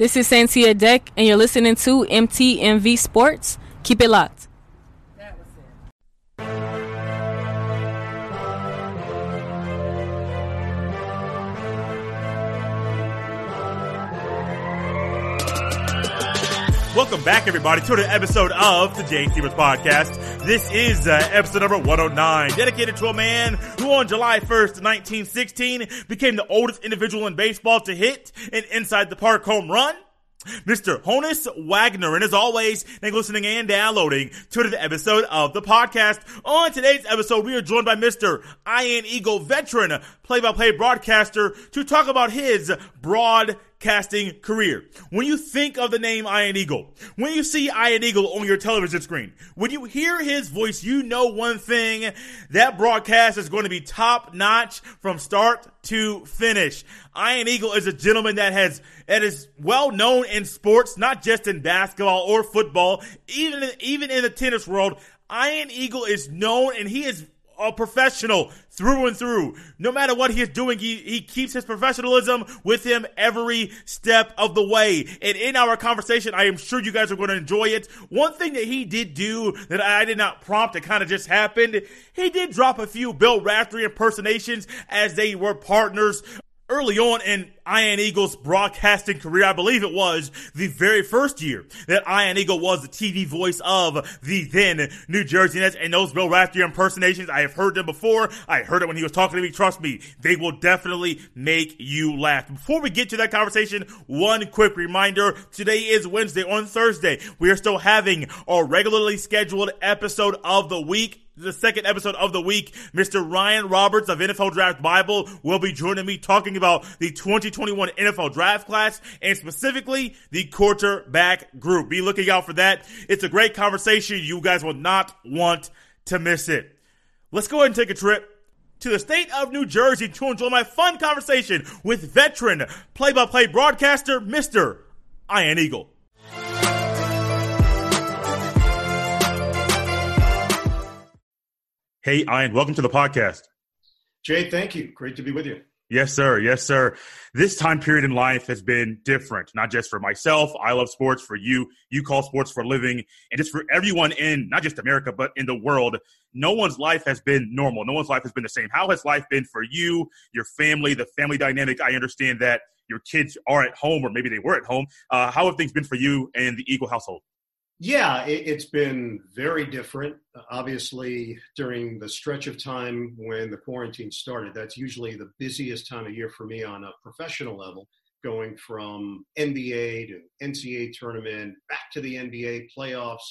This is Santia Deck, and you're listening to MTMV Sports. Keep it locked. Welcome back, everybody, to the episode of the James Stevens Podcast. This is uh, episode number 109, dedicated to a man who on July 1st, 1916, became the oldest individual in baseball to hit an inside the park home run. Mr. Honus Wagner. And as always, thank you listening and downloading to the episode of the podcast. On today's episode, we are joined by Mr. Ian Eagle veteran play-by-play broadcaster to talk about his broadcasting career. When you think of the name Ian Eagle, when you see Ian Eagle on your television screen, when you hear his voice, you know one thing, that broadcast is going to be top notch from start to finish. Ian Eagle is a gentleman that has, that is well known in sports, not just in basketball or football, even, even in the tennis world. Ian Eagle is known and he is a professional through and through. No matter what he is doing, he, he keeps his professionalism with him every step of the way. And in our conversation, I am sure you guys are going to enjoy it. One thing that he did do that I did not prompt, it kind of just happened. He did drop a few Bill Raftery impersonations as they were partners early on in Ian Eagle's broadcasting career, I believe it was the very first year that Ian Eagle was the TV voice of the then New Jersey Nets and those Bill Raftery impersonations. I have heard them before. I heard it when he was talking to me. Trust me, they will definitely make you laugh. Before we get to that conversation, one quick reminder. Today is Wednesday. On Thursday, we are still having our regularly scheduled episode of the week the second episode of the week. Mr. Ryan Roberts of NFL Draft Bible will be joining me talking about the 2021 NFL draft class and specifically the quarterback group. Be looking out for that. It's a great conversation. You guys will not want to miss it. Let's go ahead and take a trip to the state of New Jersey to enjoy my fun conversation with veteran play-by-play broadcaster, Mr. Ian Eagle. Hey, Ian, welcome to the podcast. Jay, thank you. Great to be with you. Yes, sir. Yes, sir. This time period in life has been different, not just for myself. I love sports. For you, you call sports for a living, and just for everyone in not just America, but in the world. No one's life has been normal. No one's life has been the same. How has life been for you, your family, the family dynamic? I understand that your kids are at home, or maybe they were at home. Uh, how have things been for you and the Eagle household? Yeah, it, has been very different. Uh, obviously, during the stretch of time when the quarantine started, that's usually the busiest time of year for me on a professional level, going from NBA to NCAA tournament, back to the NBA playoffs.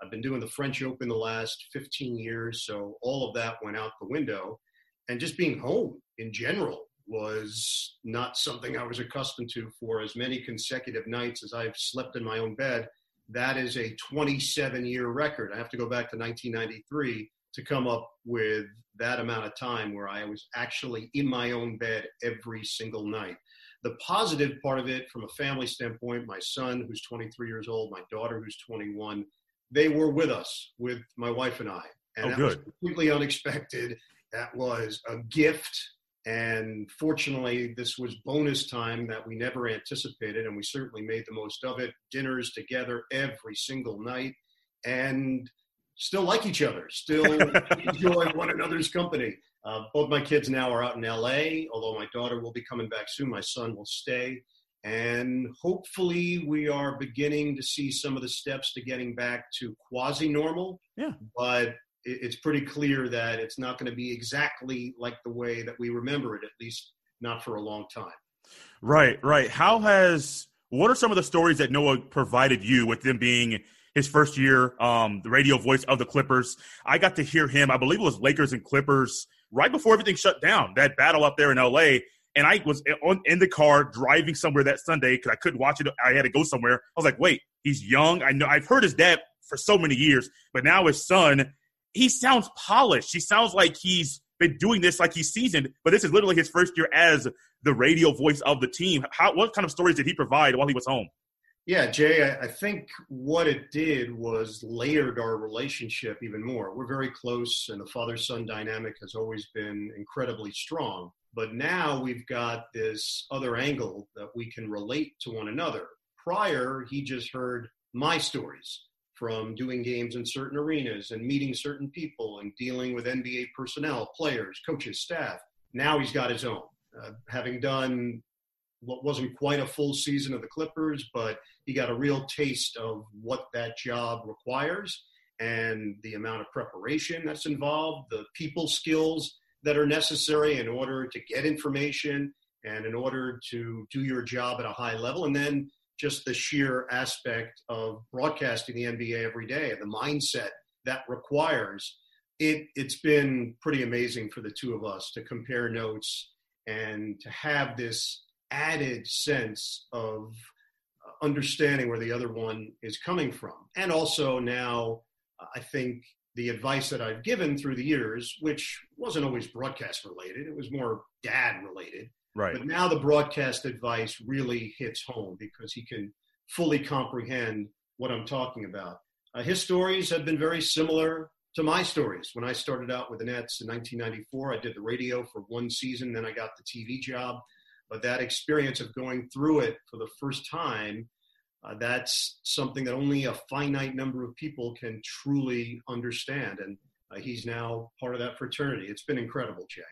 I've been doing the French Open the last 15 years, so all of that went out the window. And just being home in general was not something I was accustomed to for as many consecutive nights as I've slept in my own bed that is a 27 year record. I have to go back to 1993 to come up with that amount of time where I was actually in my own bed every single night. The positive part of it, from a family standpoint, my son, who's 23 years old, my daughter, who's 21, they were with us, with my wife and I. And oh, that good. was completely unexpected. That was a gift and fortunately, this was bonus time that we never anticipated, and we certainly made the most of it. Dinners together every single night, and still like each other, still enjoy one another's company. Uh, both my kids now are out in LA, although my daughter will be coming back soon. My son will stay. And hopefully, we are beginning to see some of the steps to getting back to quasi normal. Yeah. But it's pretty clear that it's not going to be exactly like the way that we remember it, at least not for a long time. Right, right. How has what are some of the stories that Noah provided you with them being his first year, um, the radio voice of the Clippers? I got to hear him. I believe it was Lakers and Clippers right before everything shut down. That battle up there in L.A. And I was on, in the car driving somewhere that Sunday because I couldn't watch it. I had to go somewhere. I was like, wait, he's young. I know I've heard his dad for so many years, but now his son he sounds polished. He sounds like he's been doing this like he's seasoned, but this is literally his first year as the radio voice of the team. How, what kind of stories did he provide while he was home? Yeah, Jay, I think what it did was layered our relationship even more. We're very close, and the father son dynamic has always been incredibly strong. But now we've got this other angle that we can relate to one another. prior, he just heard my stories from doing games in certain arenas and meeting certain people and dealing with NBA personnel, players, coaches, staff. Now he's got his own. Uh, having done what wasn't quite a full season of the Clippers, but he got a real taste of what that job requires and the amount of preparation that's involved, the people skills that are necessary in order to get information and in order to do your job at a high level. And then just the sheer aspect of broadcasting the NBA every day the mindset that requires. It, it's been pretty amazing for the two of us to compare notes and to have this added sense of understanding where the other one is coming from. And also now, I think the advice that I've given through the years, which wasn't always broadcast related, it was more dad related, Right. But now the broadcast advice really hits home because he can fully comprehend what I'm talking about. Uh, his stories have been very similar to my stories. When I started out with the Nets in 1994, I did the radio for one season, then I got the TV job. But that experience of going through it for the first time, uh, that's something that only a finite number of people can truly understand. And uh, he's now part of that fraternity. It's been incredible, Jay.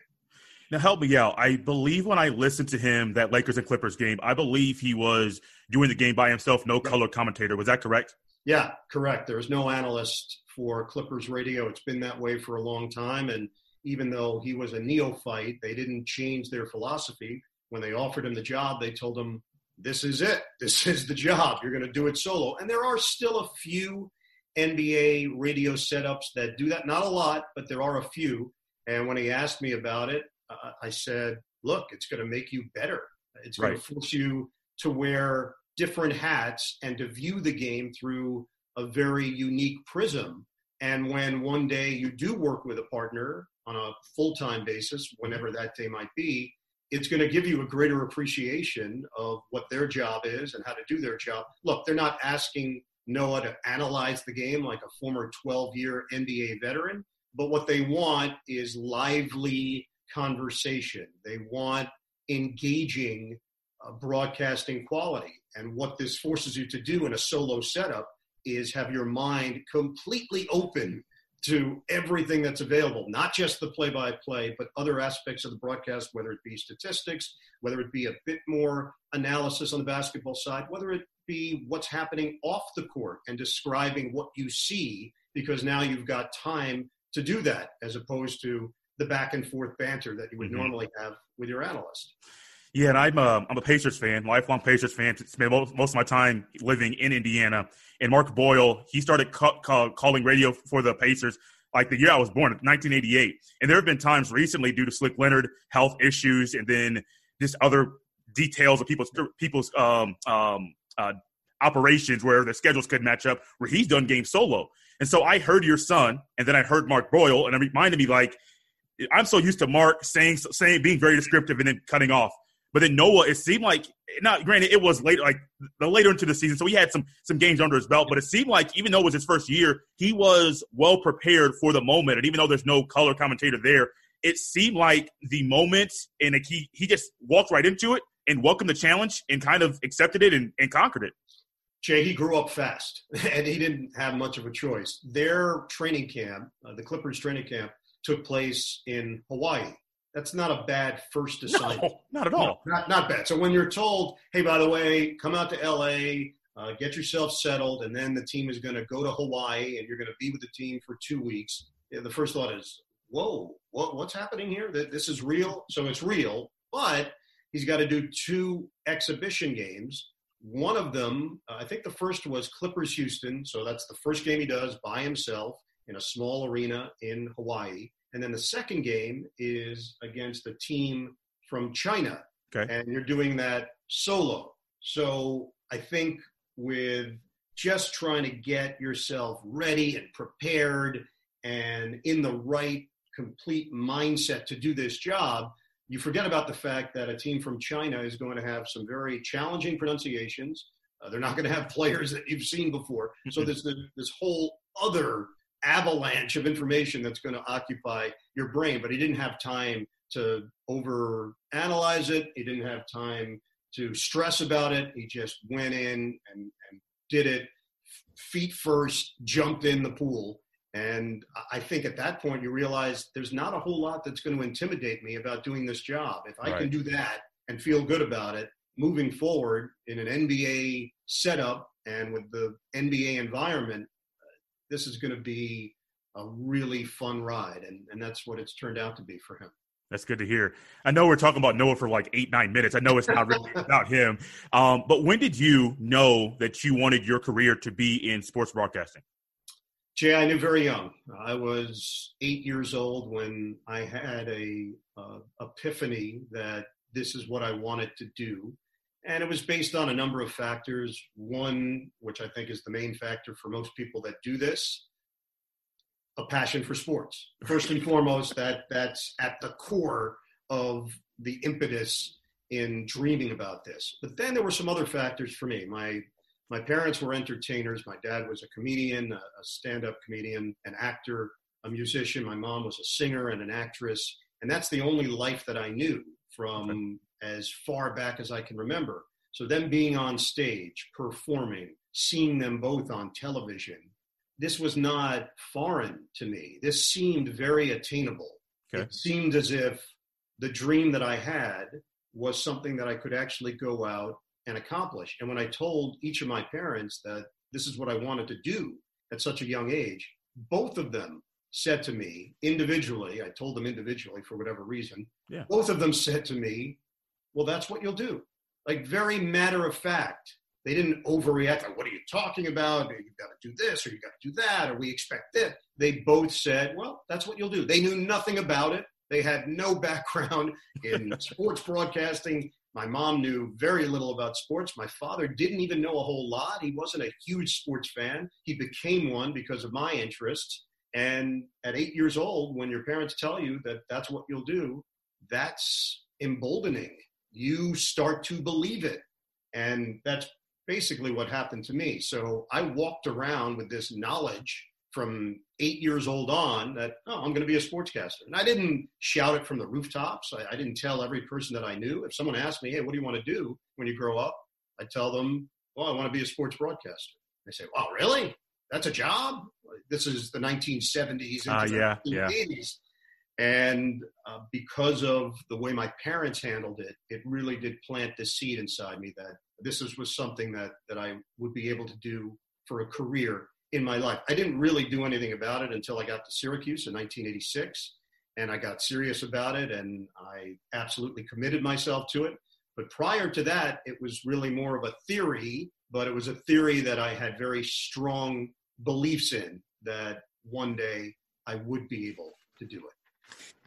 Now help me out. I believe when I listened to him that Lakers and Clippers game, I believe he was doing the game by himself, no color commentator. Was that correct? Yeah, correct. There was no analyst for Clippers radio. It's been that way for a long time. And even though he was a neophyte, they didn't change their philosophy. When they offered him the job, they told him, This is it. This is the job. You're going to do it solo. And there are still a few NBA radio setups that do that. Not a lot, but there are a few. And when he asked me about it, uh, I said, look, it's going to make you better. It's going right. to force you to wear different hats and to view the game through a very unique prism. And when one day you do work with a partner on a full time basis, whenever that day might be, it's going to give you a greater appreciation of what their job is and how to do their job. Look, they're not asking Noah to analyze the game like a former 12 year NBA veteran, but what they want is lively conversation. They want engaging uh, broadcasting quality. And what this forces you to do in a solo setup is have your mind completely open to everything that's available, not just the play by play, but other aspects of the broadcast, whether it be statistics, whether it be a bit more analysis on the basketball side, whether it be what's happening off the court and describing what you see, because now you've got time to do that as opposed to the back and forth banter that you would mm-hmm. normally have with your analyst. Yeah, and I'm a, uh, I'm a Pacers fan, lifelong Pacers fan. Spent most, most of my time living in Indiana. And Mark Boyle, he started ca- ca- calling radio for the Pacers like the year I was born, 1988. And there have been times recently due to Slick Leonard health issues, and then just other details of people's people's um, um, uh, operations where the schedules could match up, where he's done games solo. And so I heard your son, and then I heard Mark Boyle, and it reminded me like I'm so used to Mark saying saying being very descriptive and then cutting off. But then Noah, it seemed like not granted it was later like the later into the season, so he had some some games under his belt. But it seemed like even though it was his first year, he was well prepared for the moment. And even though there's no color commentator there, it seemed like the moment and like he he just walked right into it and welcomed the challenge and kind of accepted it and, and conquered it. Jay, he grew up fast and he didn't have much of a choice. Their training camp, uh, the Clippers training camp, took place in Hawaii. That's not a bad first assignment. No, not at all. No, not, not bad. So when you're told, hey, by the way, come out to LA, uh, get yourself settled, and then the team is going to go to Hawaii and you're going to be with the team for two weeks, the first thought is, whoa, what, what's happening here? That This is real. So it's real, but he's got to do two exhibition games. One of them, uh, I think the first was Clippers Houston. So that's the first game he does by himself in a small arena in Hawaii. And then the second game is against a team from China. Okay. And you're doing that solo. So I think with just trying to get yourself ready and prepared and in the right complete mindset to do this job, you forget about the fact that a team from China is going to have some very challenging pronunciations. Uh, they're not going to have players that you've seen before. So there's this whole other avalanche of information that's going to occupy your brain. But he didn't have time to over analyze it. He didn't have time to stress about it. He just went in and, and did it feet first, jumped in the pool. And I think at that point you realize there's not a whole lot that's going to intimidate me about doing this job. If I right. can do that and feel good about it, moving forward in an NBA setup and with the NBA environment, this is going to be a really fun ride. And, and that's what it's turned out to be for him. That's good to hear. I know we're talking about Noah for like eight, nine minutes. I know it's not really about him. Um, but when did you know that you wanted your career to be in sports broadcasting? Jay, I knew very young. I was eight years old when I had a uh, epiphany that this is what I wanted to do, and it was based on a number of factors. One, which I think is the main factor for most people that do this, a passion for sports. First and foremost, that that's at the core of the impetus in dreaming about this. But then there were some other factors for me. My my parents were entertainers. My dad was a comedian, a, a stand-up comedian, an actor, a musician. My mom was a singer and an actress, and that's the only life that I knew from as far back as I can remember. So them being on stage, performing, seeing them both on television, this was not foreign to me. This seemed very attainable. Okay. It seemed as if the dream that I had was something that I could actually go out and accomplish. And when I told each of my parents that this is what I wanted to do at such a young age, both of them said to me individually, I told them individually for whatever reason, yeah. both of them said to me, Well, that's what you'll do. Like, very matter of fact. They didn't overreact. Like, what are you talking about? You've got to do this or you've got to do that or we expect this. They both said, Well, that's what you'll do. They knew nothing about it. They had no background in sports broadcasting. My mom knew very little about sports. My father didn't even know a whole lot. He wasn't a huge sports fan. He became one because of my interests. And at eight years old, when your parents tell you that that's what you'll do, that's emboldening. You start to believe it. And that's basically what happened to me. So I walked around with this knowledge from eight years old on that, oh, I'm going to be a sportscaster. And I didn't shout it from the rooftops. I, I, didn't tell every person that I knew. If someone asked me, hey, what do you want to do when you grow up? I tell them, well, I want to be a sports broadcaster. They say, wow, really? That's a job? This is the 1970s uh, yeah, the 80s. Yeah. And uh, because of the way my parents handled it, it really did plant the seed inside me that this was, was something that, that I would be able to do for a career in my life. I didn't really do anything about it until I got to Syracuse in 1986, and I got serious about it, and I absolutely committed myself to it. But prior to that, it was really more of a theory, but it was a theory that I had very strong beliefs in that one day I would be able to do it.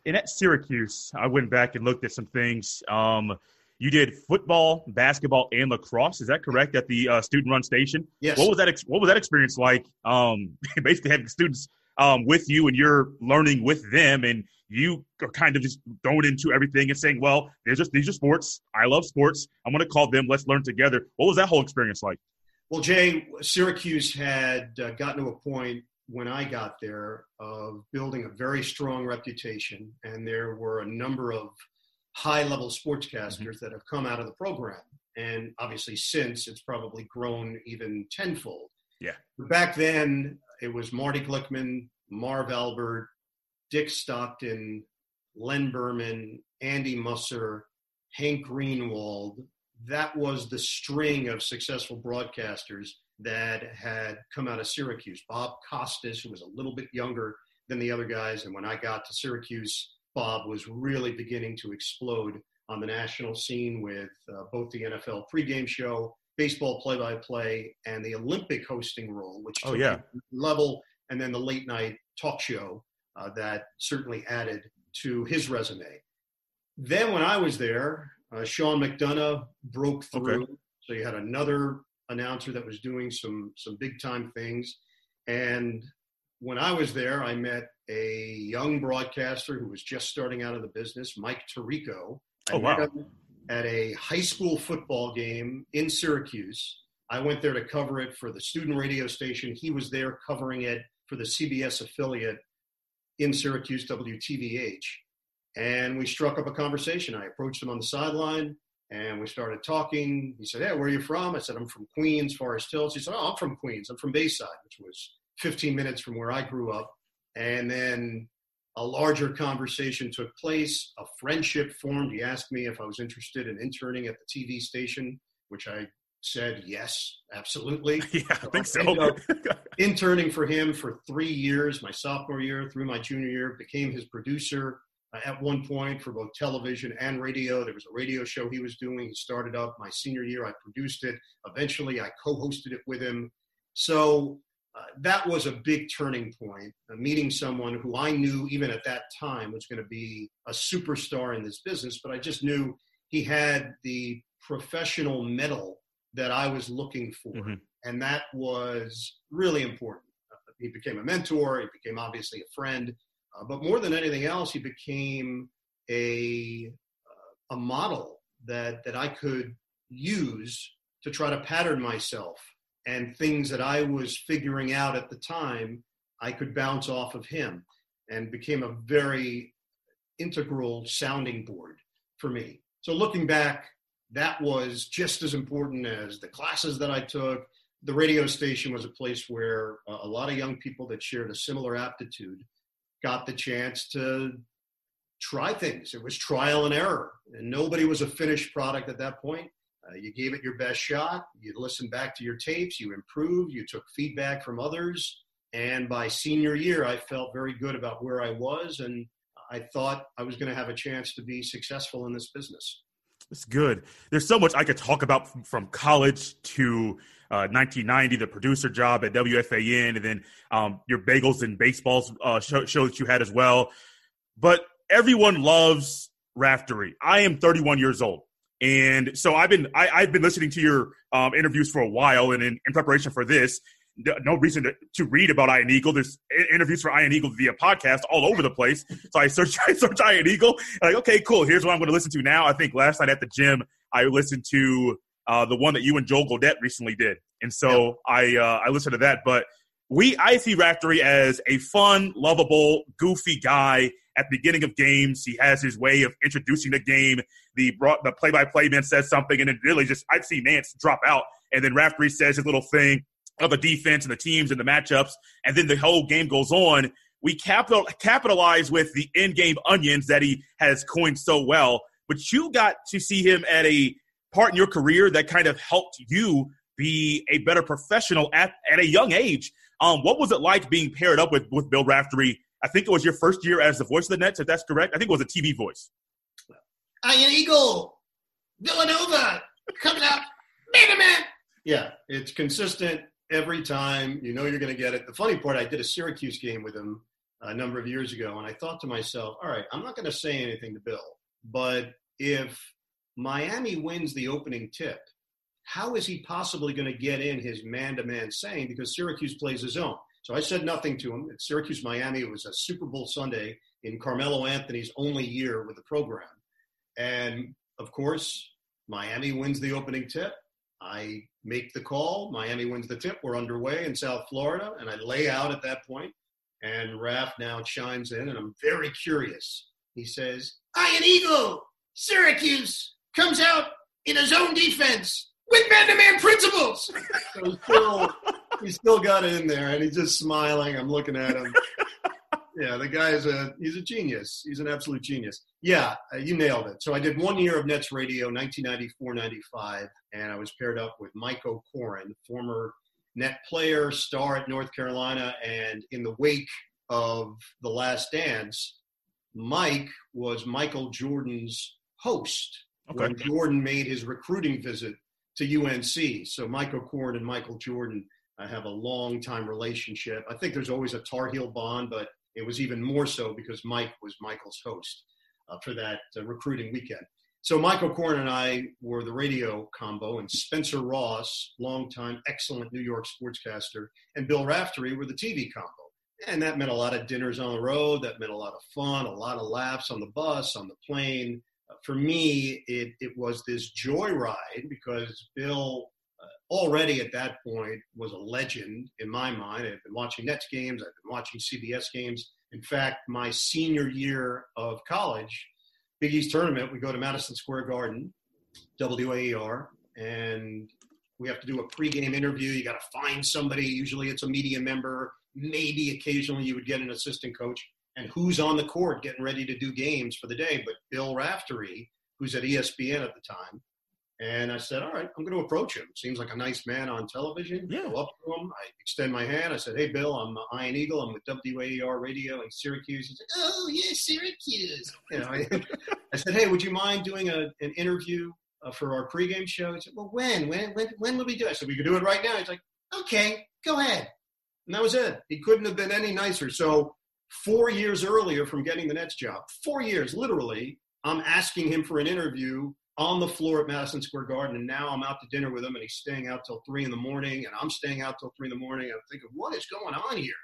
And at Syracuse, I went back and looked at some things. Um, you did football, basketball, and lacrosse. Is that correct? At the uh, student-run station. Yes. What was that? Ex- what was that experience like? Um, basically, having students um, with you, and you're learning with them, and you are kind of just throwing into everything and saying, "Well, there's just these are sports. I love sports. I'm going to call them. Let's learn together." What was that whole experience like? Well, Jay, Syracuse had uh, gotten to a point when I got there of building a very strong reputation, and there were a number of high level sportscasters mm-hmm. that have come out of the program. And obviously, since it's probably grown even tenfold. Yeah. But back then, it was Marty Glickman, Marv Albert, Dick Stockton, Len Berman, Andy Musser, Hank Greenwald. That was the string of successful broadcasters that had come out of Syracuse. Bob Costas, who was a little bit younger than the other guys. And when I got to Syracuse, Bob was really beginning to explode on the national scene with uh, both the NFL pregame show, baseball play-by-play, and the Olympic hosting role, which oh yeah level, and then the late night talk show uh, that certainly added to his resume. Then when I was there, uh, Sean McDonough broke through, okay. so you had another announcer that was doing some some big time things, and when I was there, I met a young broadcaster who was just starting out of the business, Mike Tirico. Oh, I oh, wow. at a high school football game in Syracuse. I went there to cover it for the student radio station. He was there covering it for the CBS affiliate in Syracuse, WTVH. And we struck up a conversation. I approached him on the sideline. And we started talking. He said, Hey, where are you from? I said, I'm from Queens, Forest Hills. He said, Oh, I'm from Queens. I'm from Bayside, which was 15 minutes from where I grew up. And then a larger conversation took place. A friendship formed. He asked me if I was interested in interning at the TV station, which I said yes, absolutely. Yeah, I think so. interning for him for three years, my sophomore year through my junior year, became his producer at one point for both television and radio. There was a radio show he was doing. He started up my senior year. I produced it. Eventually, I co-hosted it with him. So uh, that was a big turning point. Uh, meeting someone who I knew even at that time was going to be a superstar in this business, but I just knew he had the professional mettle that I was looking for. Mm-hmm. And that was really important. Uh, he became a mentor, he became obviously a friend, uh, but more than anything else, he became a, uh, a model that, that I could use to try to pattern myself and things that I was figuring out at the time, I could bounce off of him and became a very integral sounding board for me. So looking back, that was just as important as the classes that I took. The radio station was a place where a lot of young people that shared a similar aptitude got the chance to try things. It was trial and error, and nobody was a finished product at that point. Uh, you gave it your best shot. You listened back to your tapes. You improved. You took feedback from others. And by senior year, I felt very good about where I was, and I thought I was going to have a chance to be successful in this business. It's good. There's so much I could talk about from college to uh, 1990, the producer job at WFAN, and then um, your bagels and baseballs uh, show, show, that you had as well. But everyone loves Raftery. I am 31 years old, and so I've been I, have been listening to your um, interviews for a while, and in, in preparation for this, no reason to, to read about Ian Eagle. There's interviews for Ian Eagle via podcast all over the place. So I search, I search Ian Eagle. Like, okay, cool. Here's what I'm going to listen to now. I think last night at the gym, I listened to uh, the one that you and Joel Godet recently did, and so yep. I uh, I listened to that. But we I see Raftery as a fun, lovable, goofy guy. At the beginning of games, he has his way of introducing the game. The the play by play man says something, and then really just I've seen Nantz drop out, and then Raftery says his little thing of the defense and the teams and the matchups, and then the whole game goes on. We capital capitalize with the in-game onions that he has coined so well. But you got to see him at a part in your career that kind of helped you be a better professional at, at a young age. Um, what was it like being paired up with, with Bill Raftery? I think it was your first year as the voice of the Nets, if that's correct. I think it was a TV voice. Ian Eagle, Villanova, coming out, man, man. Yeah, it's consistent every time. You know you're going to get it. The funny part, I did a Syracuse game with him a number of years ago, and I thought to myself, all right, I'm not going to say anything to Bill, but if Miami wins the opening tip, how is he possibly going to get in his man to man saying because Syracuse plays his own? So I said nothing to him. At Syracuse Miami, it was a Super Bowl Sunday in Carmelo Anthony's only year with the program. And of course, Miami wins the opening tip. I make the call. Miami wins the tip. We're underway in South Florida, and I lay out at that point. And Raf now chimes in, and I'm very curious. He says, Ian Eagle, Syracuse comes out in a zone defense with man-to-man principles. so he's still, still got it in there, and he's just smiling. I'm looking at him. yeah, the guy is a he's a genius. He's an absolute genius. Yeah, uh, you nailed it. So I did one year of Nets Radio, 1994-95, and I was paired up with Mike O'Koren, former net player, star at North Carolina, and in the wake of The Last Dance, Mike was Michael Jordan's host okay. when Jordan made his recruiting visit to UNC. So Mike O'Koren and Michael Jordan uh, have a long time relationship. I think there's always a Tar Heel bond, but it was even more so because Mike was Michael's host uh, for that uh, recruiting weekend. So Mike O'Koren and I were the radio combo, and Spencer Ross, longtime excellent New York sportscaster, and Bill Raftery were the TV combo. And that meant a lot of dinners on the road. That meant a lot of fun, a lot of laughs on the bus, on the plane. For me, it, it was this joyride because Bill uh, already at that point was a legend in my mind. I've been watching Nets games, I've been watching CBS games. In fact, my senior year of college, Big East tournament, we go to Madison Square Garden, WAER, and we have to do a pregame interview. You got to find somebody. Usually it's a media member. Maybe occasionally you would get an assistant coach. And who's on the court getting ready to do games for the day? But Bill Raftery, who's at ESPN at the time. And I said, all right, I'm going to approach him. Seems like a nice man on television. Yeah. Go up to him. I extend my hand. I said, hey, Bill, I'm Ian Eagle. I'm with WAER Radio in Syracuse. He said, oh, yeah, Syracuse. You know, I, I said, hey, would you mind doing a, an interview uh, for our pregame show? He said, well, when? When, when, when will we do it? I said, we could do it right now. He's like, okay, go ahead. And that was it. He couldn't have been any nicer. So four years earlier from getting the Nets job, four years, literally, I'm asking him for an interview on the floor at Madison Square Garden, and now I'm out to dinner with him, and he's staying out till three in the morning, and I'm staying out till three in the morning. I'm thinking, what is going on here?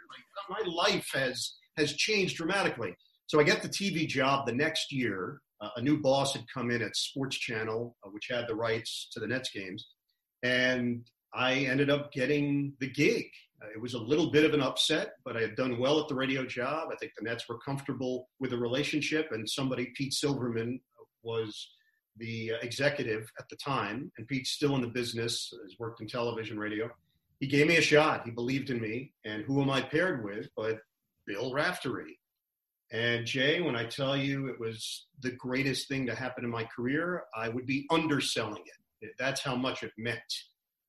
Like, my life has has changed dramatically. So I get the TV job the next year. Uh, a new boss had come in at Sports Channel, uh, which had the rights to the Nets games, and I ended up getting the gig. It was a little bit of an upset, but I had done well at the radio job. I think the Nets were comfortable with the relationship, and somebody, Pete Silverman, was the executive at the time, and Pete's still in the business, has worked in television, radio. He gave me a shot. He believed in me. And who am I paired with but Bill Raftery? And Jay, when I tell you it was the greatest thing to happen in my career, I would be underselling it. That's how much it meant.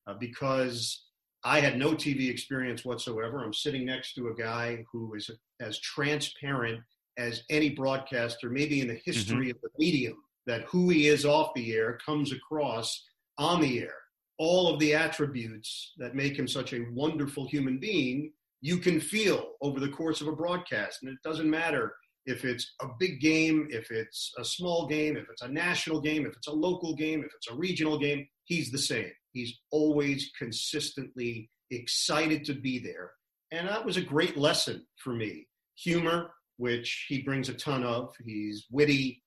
Uh, because I had no TV experience whatsoever. I'm sitting next to a guy who is as transparent as any broadcaster, maybe in the history mm-hmm. of the medium that who he is off the air comes across on the air. All of the attributes that make him such a wonderful human being, you can feel over the course of a broadcast. And it doesn't matter if it's a big game, if it's a small game, if it's a national game, if it's a local game, if it's a regional game, he's the same. He's always consistently excited to be there. And that was a great lesson for me. Humor, which he brings a ton of. He's witty,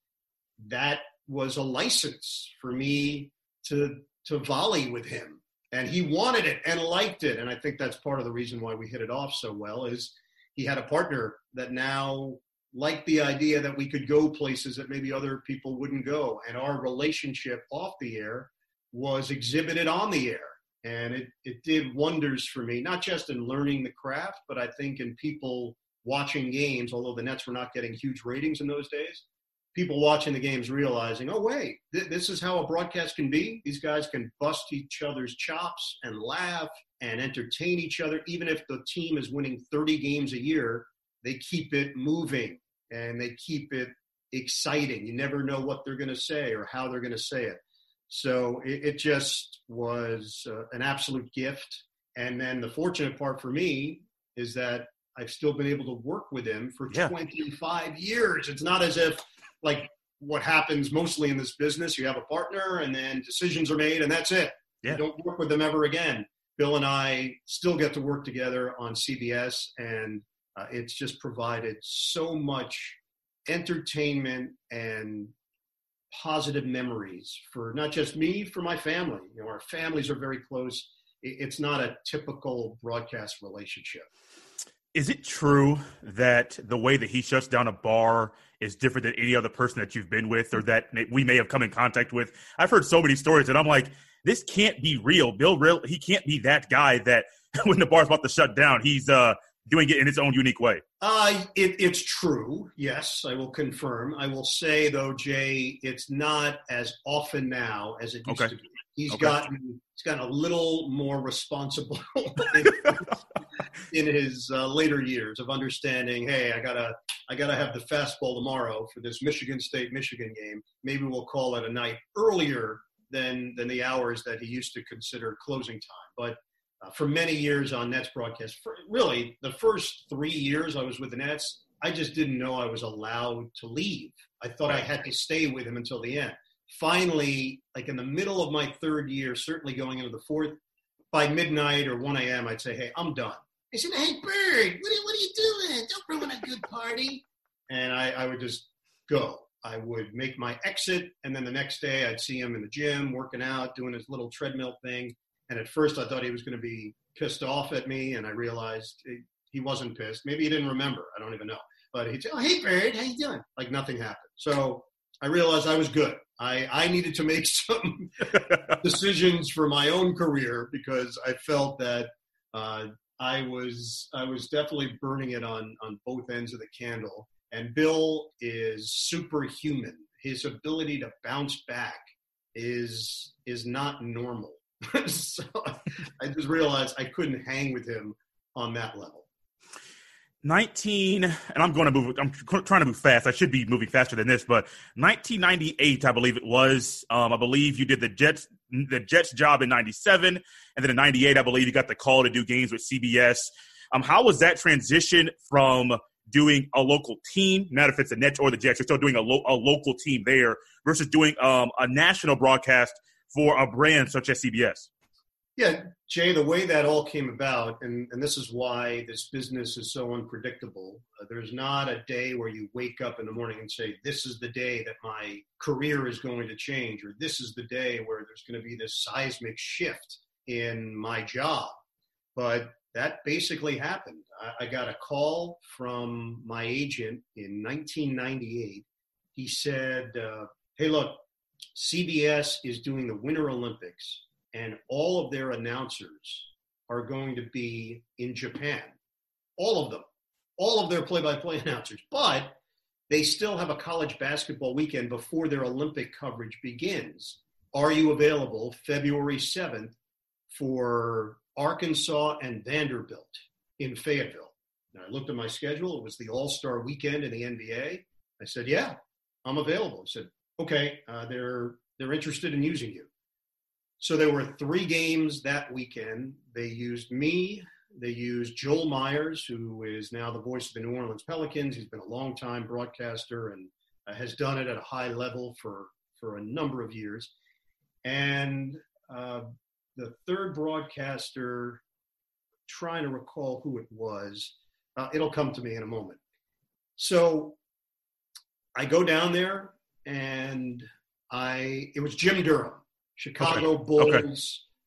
that was a license for me to to volley with him and he wanted it and liked it and i think that's part of the reason why we hit it off so well is he had a partner that now liked the idea that we could go places that maybe other people wouldn't go and our relationship off the air was exhibited on the air and it, it did wonders for me not just in learning the craft but i think in people watching games although the nets were not getting huge ratings in those days people watching the games realizing, oh, wait, th- this is how a broadcast can be. These guys can bust each other's chops and laugh and entertain each other. Even if the team is winning 30 games a year, they keep it moving and they keep it exciting. You never know what they're going to say or how they're going to say it. So it, it just was uh, an absolute gift. And then the fortunate part for me is that I've still been able to work with him for yeah. 25 years. It's not as if like what happens mostly in this business. You have a partner, and then decisions are made, and that's it. Yeah. You don't work with them ever again. Bill and I still get to work together on CBS, and uh, it's just provided so much entertainment and positive memories for not just me, for my family. You know, our families are very close. It's not a typical broadcast relationship. Is it true that the way that he shuts down a bar is different than any other person that you've been with or that we may have come in contact with? I've heard so many stories and I'm like, this can't be real. Bill real he can't be that guy that when the bar's about to shut down, he's uh doing it in its own unique way. Uh, it, it's true. Yes, I will confirm. I will say though, Jay, it's not as often now as it used okay. to be. He's okay. gotten he's gotten a little more responsible in his uh, later years of understanding. Hey, I gotta I gotta have the fastball tomorrow for this Michigan State Michigan game. Maybe we'll call it a night earlier than than the hours that he used to consider closing time. But uh, for many years on Nets broadcast, for really the first three years I was with the Nets, I just didn't know I was allowed to leave. I thought I had to stay with him until the end finally, like in the middle of my third year, certainly going into the fourth, by midnight or 1 a.m., I'd say, hey, I'm done. He said, hey, Bird, what are, what are you doing? Don't ruin a good party. And I, I would just go. I would make my exit, and then the next day I'd see him in the gym working out, doing his little treadmill thing. And at first I thought he was going to be pissed off at me, and I realized he wasn't pissed. Maybe he didn't remember. I don't even know. But he'd say, "Oh, hey, Bird, how you doing?" Like nothing happened. So I realized I was good. I, I needed to make some decisions for my own career because I felt that uh, I was I was definitely burning it on on both ends of the candle. And Bill is superhuman. His ability to bounce back is is not normal. so I just realized I couldn't hang with him on that level. 19 and i'm going to move i'm trying to move fast i should be moving faster than this but 1998 i believe it was um, i believe you did the jets the jets job in 97 and then in 98 i believe you got the call to do games with cbs um, how was that transition from doing a local team not if it's the nets or the jets you're still doing a, lo- a local team there versus doing um, a national broadcast for a brand such as cbs yeah, Jay, the way that all came about, and, and this is why this business is so unpredictable. Uh, there's not a day where you wake up in the morning and say, This is the day that my career is going to change, or this is the day where there's going to be this seismic shift in my job. But that basically happened. I, I got a call from my agent in 1998. He said, uh, Hey, look, CBS is doing the Winter Olympics and all of their announcers are going to be in Japan. All of them, all of their play by play announcers. But they still have a college basketball weekend before their Olympic coverage begins. Are you available February 7th for Arkansas and Vanderbilt in Fayetteville? And I looked at my schedule. It was the All Star weekend in the NBA. I said, Yeah, I'm available. He said, Okay, uh, they're, they're interested in using you. So there were three games that weekend. They used me. They used Joel Meyers, who is now the voice of the New Orleans Pelicans. He's been a long-time broadcaster and uh, has done it at a high level for, for a number of years. And uh, the third broadcaster, trying to recall who it was, uh, it'll come to me in a moment. So I go down there and I, it was Jim Durham Chicago okay. Bulls, okay.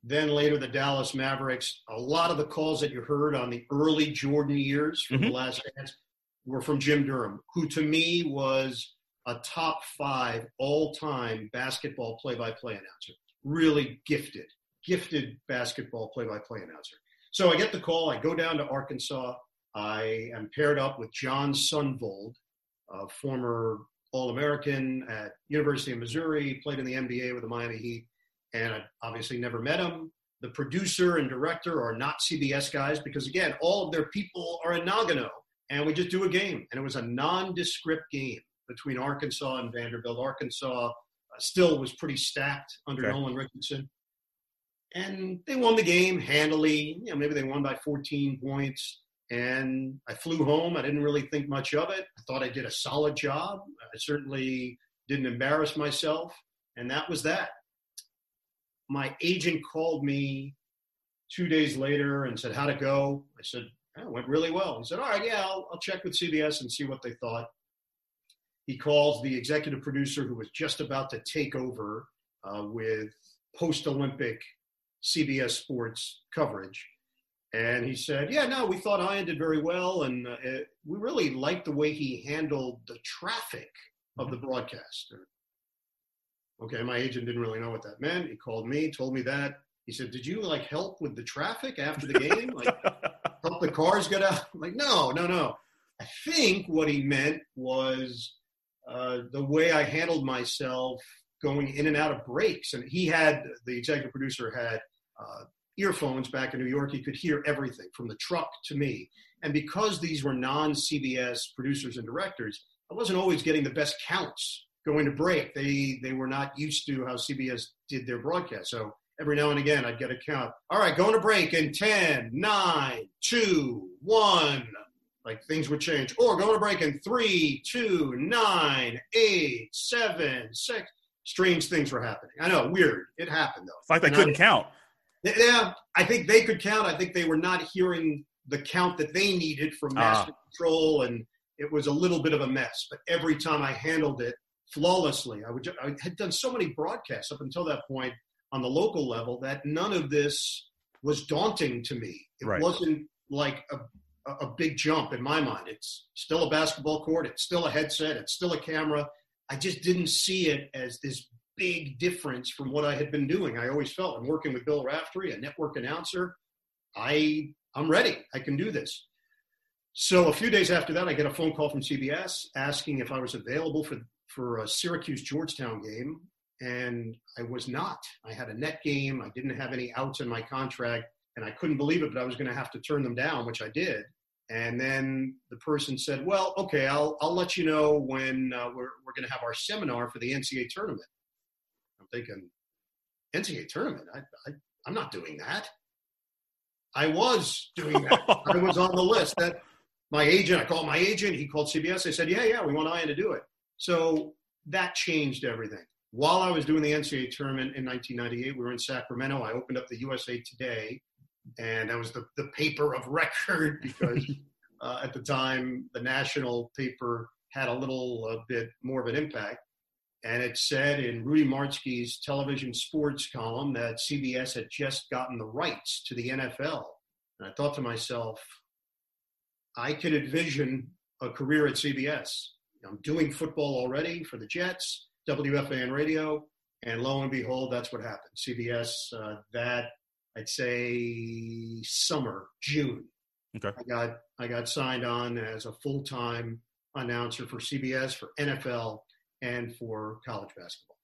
then later the Dallas Mavericks. A lot of the calls that you heard on the early Jordan years from mm-hmm. the last dance were from Jim Durham, who to me was a top five all time basketball play by play announcer. Really gifted, gifted basketball play by play announcer. So I get the call. I go down to Arkansas. I am paired up with Jon Sundvold, a former All American at University of Missouri, played in the NBA with the Miami Heat and I obviously never met him. The producer and director are not CBS guys because, again, all of their people are in Nagano, and we just do a game. And it was a nondescript game between Arkansas and Vanderbilt. Arkansas uh, still was pretty stacked under okay. Nolan Richardson. And they won the game handily. You know, maybe they won by 14 points. And I flew home. I didn't really think much of it. I thought I did a solid job. I certainly didn't embarrass myself. And that was that my agent called me two days later and said, How'd it go? I said, oh, It went really well. He said, All right, yeah, I'll, I'll check with CBS and see what they thought. He calls the executive producer who was just about to take over uh, with post Olympic CBS Sports coverage. And he said, Yeah, no, we thought Ian did very well. And uh, it, we really liked the way he handled the traffic of the broadcast. Okay, my agent didn't really know what that meant. He called me, told me that. He said, "Did you like help with the traffic after the game? Like help the cars get out?" I'm like, no, no, no. I think what he meant was uh, the way I handled myself going in and out of breaks. And he had the executive producer had uh, earphones back in New York. He could hear everything from the truck to me. And because these were non-CBS producers and directors, I wasn't always getting the best counts going to break. They they were not used to how CBS did their broadcast. So every now and again, I'd get a count. All right, going to break in 10, 9, 2, 1. Like things would change. Or going to break in 3, 2, 9, 8, 7, 6. Strange things were happening. I know, weird. It happened though. It's like they and couldn't I, count. Yeah, I think they could count. I think they were not hearing the count that they needed from ah. master control and it was a little bit of a mess. But every time I handled it, flawlessly. I would I had done so many broadcasts up until that point on the local level that none of this was daunting to me. It right. wasn't like a a big jump in my mind. It's still a basketball court. It's still a headset. It's still a camera. I just didn't see it as this big difference from what I had been doing. I always felt I'm working with Bill Raftery, a network announcer. I I'm ready. I can do this. So a few days after that, I get a phone call from CBS asking if I was available for for a Syracuse Georgetown game, and I was not. I had a net game. I didn't have any outs in my contract, and I couldn't believe it, but I was going to have to turn them down, which I did. And then the person said, "Well, okay, I'll I'll let you know when uh, we're we're going to have our seminar for the NCAA tournament." Thinking, NCAA tournament? I, I I'm not doing that. I was doing that. I was on the list. That my agent, I called my agent. He called CBS. They said, "Yeah, yeah, we want Ian to do it." So that changed everything. While I was doing the NCAA tournament in 1998, we were in Sacramento. I opened up the USA Today, and that was the, the paper of record because uh, at the time the national paper had a little uh, bit more of an impact. And it said in Rudy Martzke's television sports column that CBS had just gotten the rights to the NFL. And I thought to myself, I could envision a career at CBS. I'm doing football already for the Jets, WFAN radio, and lo and behold, that's what happened. CBS, uh, that I'd say summer, June. Okay. I got I got signed on as a full time announcer for CBS, for NFL, and for college basketball.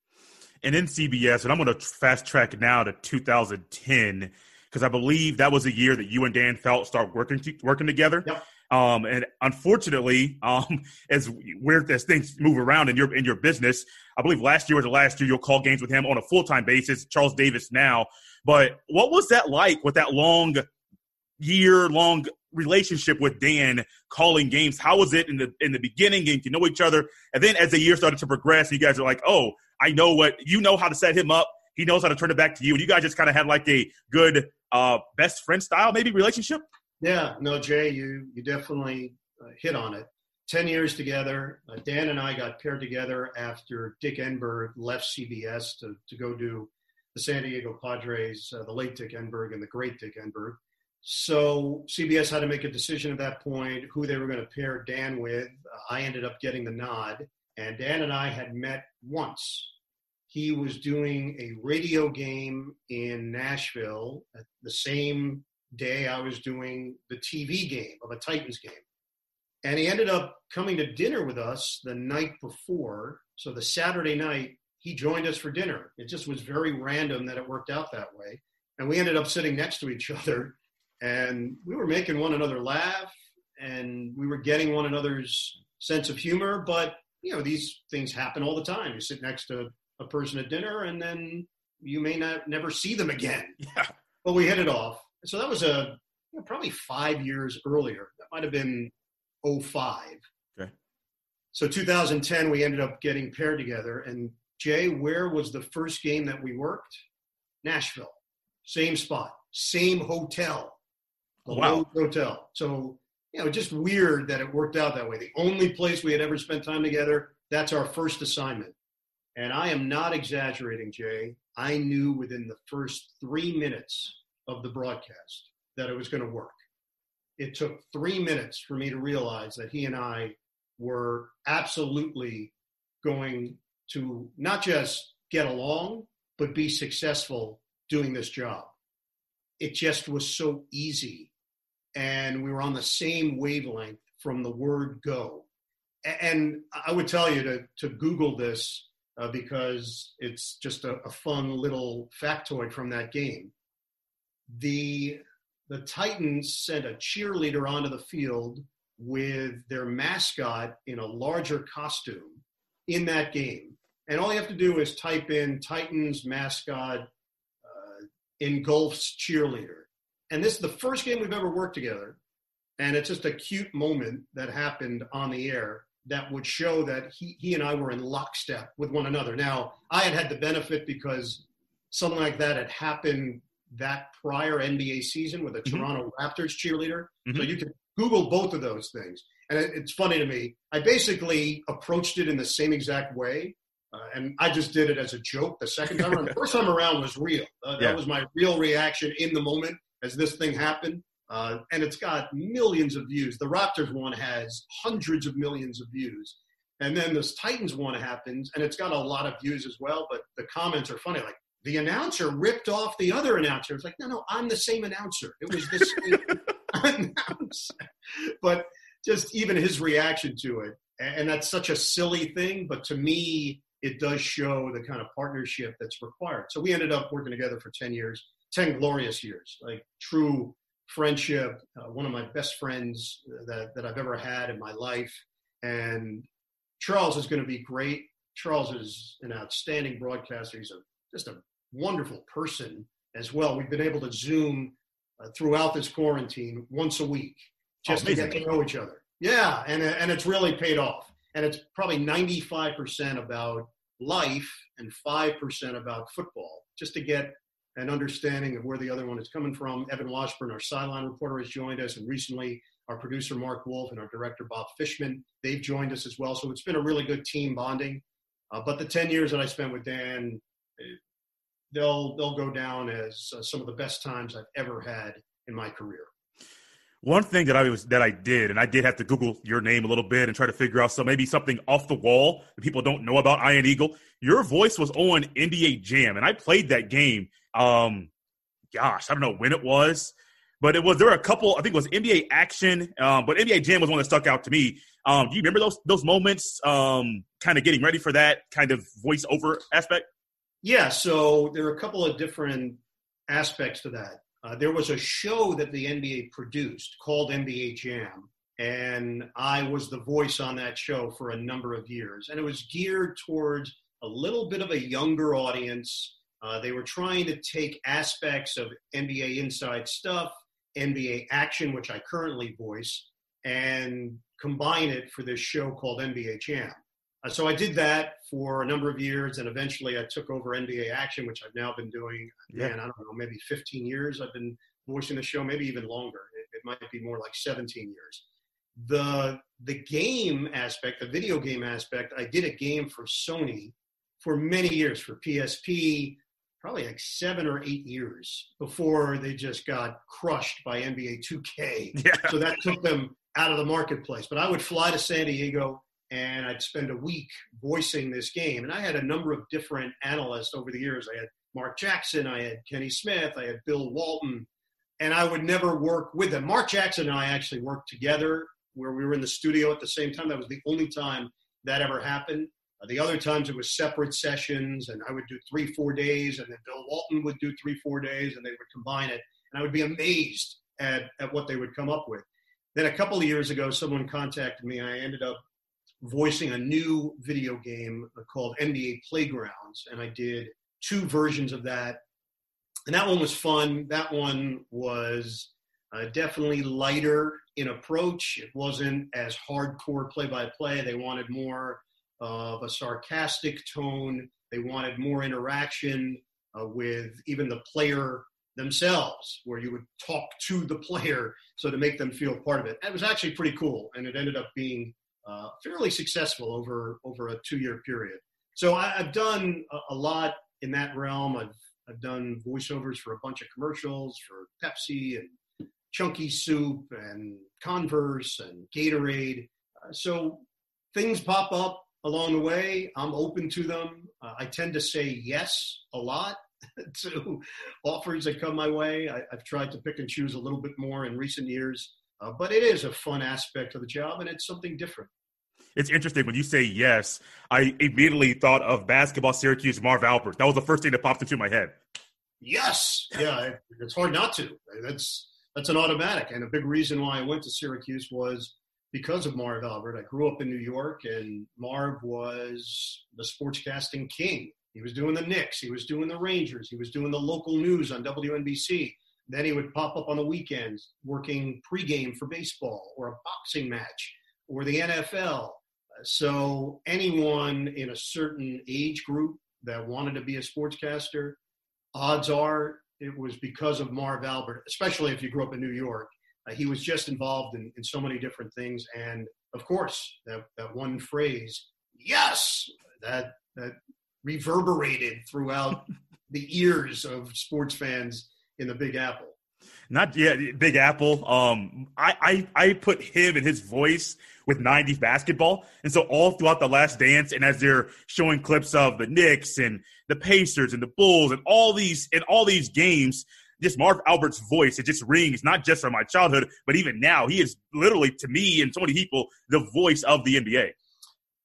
And in CBS, and I'm going to fast track now to 2010 because I believe that was a year that you and Dan Fouts start working working together. Yep. Um, and unfortunately, um, as weird as things move around in your in your business, I believe last year was the last year you'll call games with him on a full time basis. Charles Davis now, but what was that like with that long year long relationship with Dan calling games? How was it in the in the beginning, getting to know each other, and then as the year started to progress, you guys are like, oh, I know what you know how to set him up. He knows how to turn it back to you, and you guys just kind of had like a good uh, best friend style maybe relationship. Yeah, no, Jay, you you definitely uh, hit on it. Ten years together. Uh, Dan and I got paired together after Dick Enberg left CBS to to go do the San Diego Padres, uh, the late Dick Enberg and the great Dick Enberg. So CBS had to make a decision at that point who they were going to pair Dan with. Uh, I ended up getting the nod, and Dan and I had met once. He was doing a radio game in Nashville at the same day I was doing the TV game of a Titans game. And he ended up coming to dinner with us the night before. So the Saturday night, he joined us for dinner. It just was very random that it worked out that way. And we ended up sitting next to each other and we were making one another laugh and we were getting one another's sense of humor. But, you know, these things happen all the time. You sit next to a person at dinner and then you may not never see them again. Yeah. But we hit it off so that was a you know, probably five years earlier. That might have been 05. Okay. So 2010, we ended up getting paired together. And Jay, where was the first game that we worked? Nashville. Same spot, same hotel. The wow. Hotel. So, you know, just weird that it worked out that way. The only place we had ever spent time together, that's our first assignment. And I am not exaggerating, Jay. I knew within the first three minutes of the broadcast that it was going to work. It took three minutes for me to realize that he and I were absolutely going to not just get along, but be successful doing this job. It just was so easy. And we were on the same wavelength from the word go. And I would tell you to, to Google this uh, because it's just a, a fun little factoid from that game the the Titans sent a cheerleader onto the field with their mascot in a larger costume in that game. And all you have to do is type in Titans mascot uh, engulfs cheerleader. And this is the first game we've ever worked together. And it's just a cute moment that happened on the air that would show that he, he and I were in lockstep with one another. Now, I had had the benefit because something like that had happened that prior NBA season with a mm-hmm. Toronto Raptors cheerleader. Mm-hmm. So you can Google both of those things. And it, it's funny to me. I basically approached it in the same exact way. Uh, and I just did it as a joke the second time around. The first time around was real. Uh, yeah. That was my real reaction in the moment as this thing happened. Uh, and it's got millions of views. The Raptors one has hundreds of millions of views. And then this Titans one happens, and it's got a lot of views as well. But the comments are funny, like the announcer ripped off the other announcer. It's like, no, no, I'm the same announcer. It was the same announcer. But just even his reaction to it, and that's such a silly thing, but to me, it does show the kind of partnership that's required. So we ended up working together for 10 years, 10 glorious years, like true friendship, uh, one of my best friends that, that I've ever had in my life. And Charles is going to be great. Charles is an outstanding broadcaster. He's a, just a wonderful person as well. We've been able to Zoom uh, throughout this quarantine once a week just oh, to get to know each other. Yeah, and, and it's really paid off. And it's probably 95% about life and 5% about football, just to get an understanding of where the other one is coming from. Evan Washburn, our sideline reporter, has joined us, and recently our producer Mark Wolf and our director Bob Fishman, they've joined us as well. So it's been a really good team bonding. Uh, but the 10 years that I spent with Dan, eh, they'll they'll go down as uh, some of the best times I've ever had in my career. One thing that I was that I did, and I did have to Google your name a little bit and try to figure out so maybe something off the wall that people don't know about Ian Eagle. Your voice was on NBA Jam, and I played that game. Um, gosh, I don't know when it was, but it was there were a couple. I think it was NBA Action, um, but NBA Jam was one that stuck out to me. Um, do you remember those those moments? Um, kind of getting ready for that kind of voiceover aspect. Yeah, so there are a couple of different aspects to that. Uh, there was a show that the NBA produced called NBA Jam, and I was the voice on that show for a number of years. And it was geared towards a little bit of a younger audience. Uh, they were trying to take aspects of NBA inside stuff, NBA action, which I currently voice, and combine it for this show called NBA Jam. Uh, so I did that for a number of years, and eventually I took over NBA Action, which I've now been doing. Yeah. Man, I don't know, maybe 15 years. I've been voicing the show, maybe even longer. It, it might be more like 17 years. The the game aspect, the video game aspect, I did a game for Sony for many years for PSP, probably like seven or eight years before they just got crushed by NBA 2K. Yeah. So that took them out of the marketplace. But I would fly to San Diego and I'd spend a week voicing this game. And I had a number of different analysts over the years. I had Mark Jackson, I had Kenny Smith, I had Bill Walton, and I would never work with them. Mark Jackson and I actually worked together where we were in the studio at the same time. That was the only time that ever happened. Uh, the other times it was separate sessions, and I would do three, four days, and then Bill Walton would do three, four days, and they would combine it. And I would be amazed at, at what they would come up with. Then a couple of years ago, someone contacted me. and I ended up voicing a new video game called NBA Playgrounds, and I did two versions of that. And that one was fun. That one was uh, definitely lighter in approach. It wasn't as hardcore play by play. They wanted more of a sarcastic tone, they wanted more interaction uh, with even the player themselves, where you would talk to the player so to make them feel part of it. It was actually pretty cool, and it ended up being uh, fairly successful over over a two year period. So I, have done a, a, lot in that realm. I've I've done voiceovers for a bunch of commercials for Pepsi and Chunky Soup and Converse and Gatorade. Uh, so things pop up along the way. I'm open to them. Uh, I tend to say yes a lot to offers that come my way. I, have tried to pick and choose a little bit more in recent years, uh, but it is a fun aspect of the job and it's something different it's interesting when you say yes. I immediately thought of basketball Syracuse Marv Albert. That was the first thing that popped into my head. Yes, yeah, it's hard not to. That's that's an automatic, and a big reason why I went to Syracuse was because of Marv Albert. I grew up in New York, and Marv was the sportscasting king. He was doing the Knicks, he was doing the Rangers, he was doing the local news on WNBC. Then he would pop up on the weekends working pregame for baseball or a boxing match or the NFL. So anyone in a certain age group that wanted to be a sportscaster, odds are it was because of Marv Albert, especially if you grew up in New York. Uh, he was just involved in, in so many different things. And of course, that, that one phrase, yes, that, that reverberated throughout the ears of sports fans in the Big Apple. Not yeah, Big Apple. Um, I, I I put him and his voice with '90s basketball, and so all throughout the Last Dance, and as they're showing clips of the Knicks and the Pacers and the Bulls and all these and all these games, just Marv Albert's voice, it just rings not just from my childhood, but even now. He is literally to me and so many people the voice of the NBA.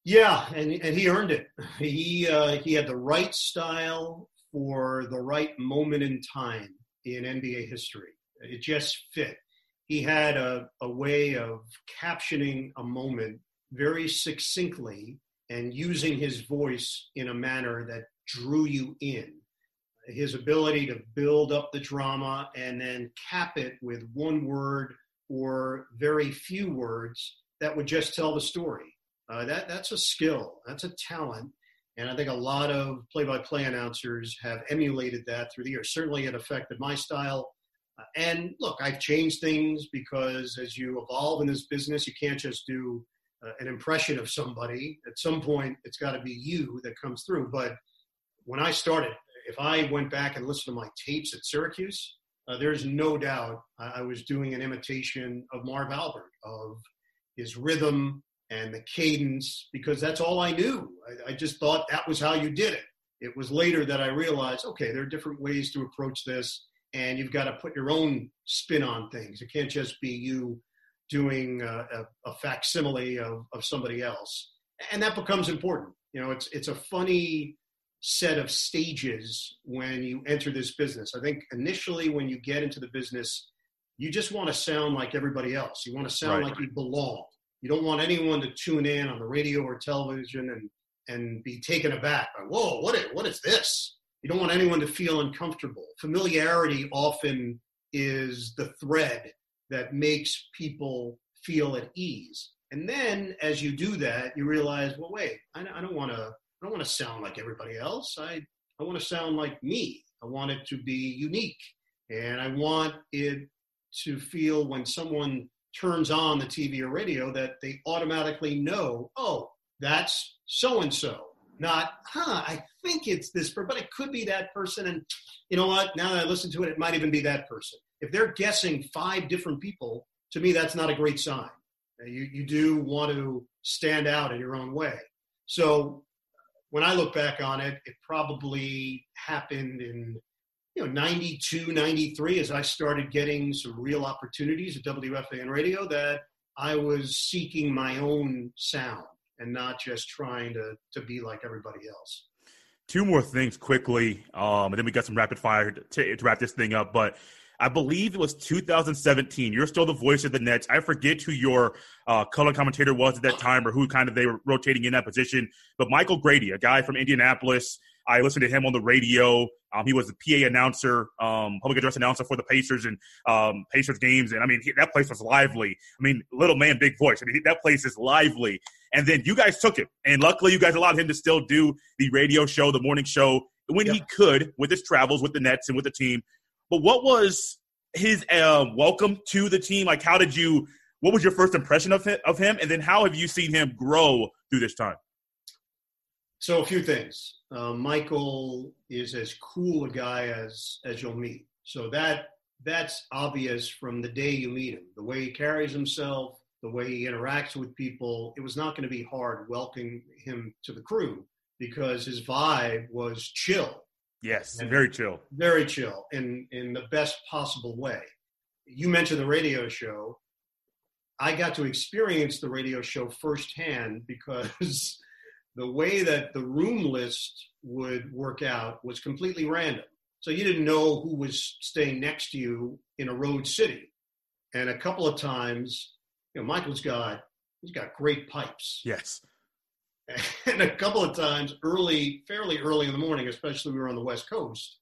Yeah, and and he earned it. He uh, he had the right style for the right moment in time in NBA history. It just fit. He had a, a way of captioning a moment very succinctly and using his voice in a manner that drew you in. His ability to build up the drama and then cap it with one word or very few words that would just tell the story. Uh, that that's a skill. That's a talent, and I think a lot of play-by-play announcers have emulated that through the years. Certainly, it affected my style. Uh, and look, I've changed things because as you evolve in this business, you can't just do uh, an impression of somebody. At some point, it's got to be you that comes through. But when I started, if I went back and listened to my tapes at Syracuse, uh, there's no doubt I was doing an imitation of Marv Albert, of his rhythm and the cadence, because that's all I knew. I, I just thought that was how you did it. It was later that I realized, okay, there are different ways to approach this and you've got to put your own spin on things. It can't just be you doing a, a, a facsimile of, of somebody else, and that becomes important. You know, it's it's a funny set of stages when you enter this business. I think initially when you get into the business, you just want to sound like everybody else. You want to sound right. like you belong. You don't want anyone to tune in on the radio or television and and be taken aback by, whoa, what is, what is this? You don't want anyone to feel uncomfortable. Familiarity often is the thread that makes people feel at ease. And then as you do that, you realize, well, wait, I, I don't want to. I don't want to sound like everybody else. I I want to sound like me. I want it to be unique, and I want it to feel when someone turns on the TV or radio that they automatically know, oh, that's so and so not, huh, I think it's this person, but it could be that person. And you know what? Now that I listen to it, it might even be that person. If they're guessing five different people, to me, that's not a great sign. You, you do want to stand out in your own way. So when I look back on it, it probably happened in you know 92 93 as i started getting some real opportunities at wfan radio that i was seeking my own sound and not just trying to to be like everybody else. Two more things quickly, um, and then we got some rapid fire to, to wrap this thing up. But I believe it was 2017. You're still the voice of the Nets. I forget who your uh, color commentator was at that time or who kind of they were rotating in that position. But Michael Grady, a guy from Indianapolis, I listened to him on the radio. Um, he was the PA announcer, um, public address announcer for the Pacers and um, Pacers games. And I mean, he, that place was lively. I mean, little man, big voice. I mean, that place is lively. And then you guys took him. And luckily, you guys allowed him to still do the radio show, the morning show, when he could with his travels with the Nets and with the team. But what was his uh, welcome to the team? Like, how did you, what was your first impression of him, of him? And then how have you seen him grow through this time? So a few things. Uh, Michael is as cool a guy as as you'll meet. So that that's obvious from the day you meet him. The way he carries himself, the way he interacts with people. It was not going to be hard welcoming him to the crew because his vibe was chill. Yes, and very chill. Very chill in in the best possible way. You mentioned the radio show. I got to experience the radio show firsthand because the way that the room list would work out was completely random. So you didn't know who was staying next to you in a road city. And a couple of times, you know, Michael's got he's got great pipes. Yes. And a couple of times early, fairly early in the morning, especially we were on the West Coast,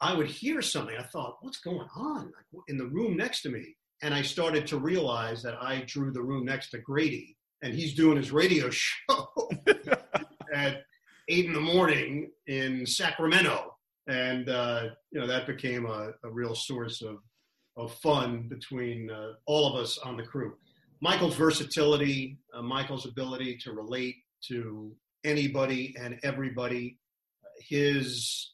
I would hear something. I thought, what's going on like, in the room next to me? And I started to realize that I drew the room next to Grady and he's doing his radio show at eight in the morning in Sacramento, and uh, you know that became a, a, real source of of fun between uh, all of us on the crew. Michael's versatility, uh, Michael's ability to relate to anybody and everybody, his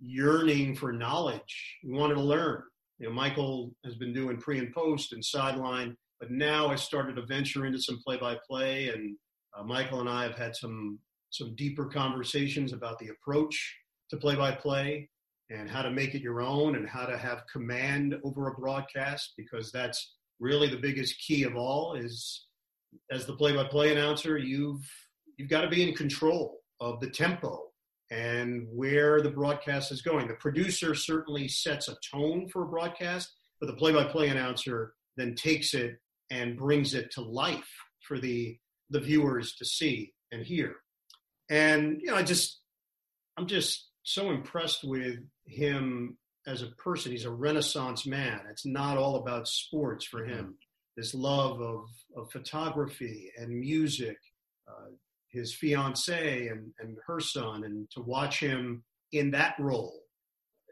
yearning for knowledge, he wanted to learn. You know, Michael has been doing pre and post and sideline, but now I started to venture into some play by play. And uh, Michael and I have had some some deeper conversations about the approach to play by play and how to make it your own and how to have command over a broadcast because that's really the biggest key of all is as the play-by-play announcer you've you've got to be in control of the tempo and where the broadcast is going the producer certainly sets a tone for a broadcast but the play-by-play announcer then takes it and brings it to life for the the viewers to see and hear and you know i just i'm just so impressed with him as a person. He's a renaissance man. It's not all about sports for him. Mm-hmm. This love of, of photography and music, uh, his fiance and, and her son, and to watch him in that role,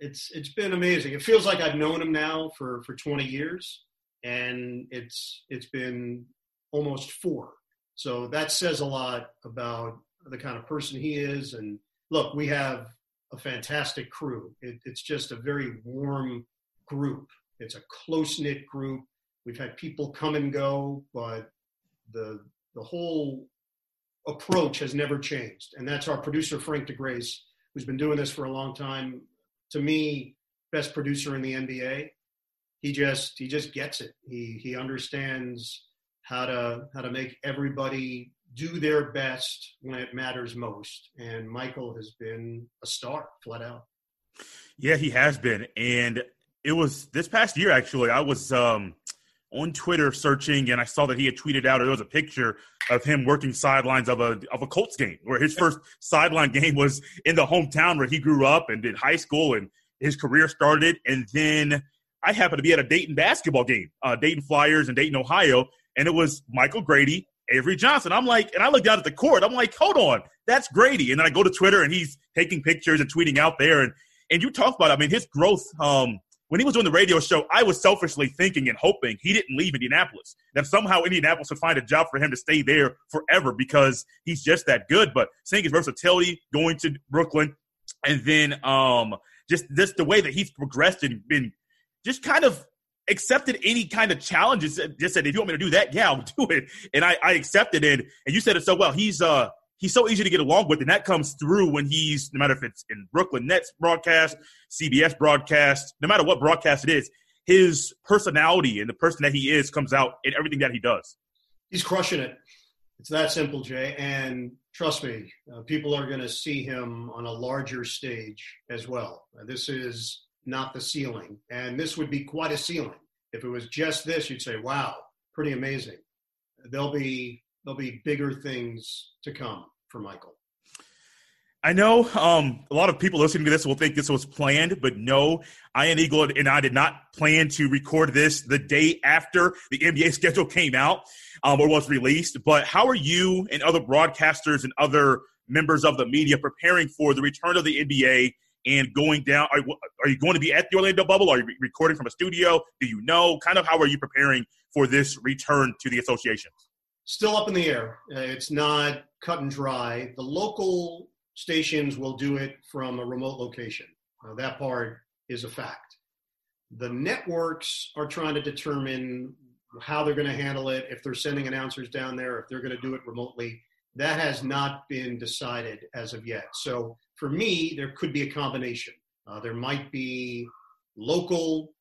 it's it's been amazing. It feels like I've known him now for, for 20 years, and it's it's been almost four. So that says a lot about the kind of person he is. And look, we have a fantastic crew. It, it's just a very warm group. It's a close knit group. We've had people come and go, but the the whole approach has never changed. And that's our producer Frank DiGraci, who's been doing this for a long time. To me, best producer in the NBA. He just he just gets it. He he understands how to how to make everybody do their best when it matters most. And Michael has been a star, flat out. Yeah, he has been. And it was this past year, actually, I was um, on Twitter searching and I saw that he had tweeted out, or there was a picture of him working sidelines of a, of a Colts game where his first sideline game was in the hometown where he grew up and did high school and his career started. And then I happened to be at a Dayton basketball game, uh, Dayton Flyers and Dayton, Ohio. And it was Michael Grady Avery Johnson. I'm like, and I look down at the court. I'm like, hold on, that's Grady. And then I go to Twitter and he's taking pictures and tweeting out there. And and you talk about, I mean, his growth. Um, when he was doing the radio show, I was selfishly thinking and hoping he didn't leave Indianapolis. That somehow Indianapolis would find a job for him to stay there forever because he's just that good. But seeing his versatility, going to Brooklyn, and then um, just this the way that he's progressed and been just kind of accepted any kind of challenges. Just said, if you want me to do that, yeah, I'll do it. And I, I accepted it. And you said it so well. He's uh he's so easy to get along with, and that comes through when he's no matter if it's in Brooklyn Nets broadcast, CBS broadcast, no matter what broadcast it is, his personality and the person that he is comes out in everything that he does. He's crushing it. It's that simple, Jay. And trust me, uh, people are going to see him on a larger stage as well. Uh, this is not the ceiling. And this would be quite a ceiling. If it was just this, you'd say, wow, pretty amazing. There'll be there'll be bigger things to come for Michael. I know um, a lot of people listening to this will think this was planned, but no, Ian Eagle and I did not plan to record this the day after the NBA schedule came out um, or was released. But how are you and other broadcasters and other members of the media preparing for the return of the NBA and going down? Are, are you going to be at the Orlando bubble? Are you recording from a studio? Do you know? Kind of how are you preparing for this return to the association? Still up in the air. Uh, it's not cut and dry. The local stations will do it from a remote location. Uh, that part is a fact. The networks are trying to determine how they're going to handle it, if they're sending announcers down there, if they're going to do it remotely. That has not been decided as of yet. So for me, there could be a combination. Uh, there might be local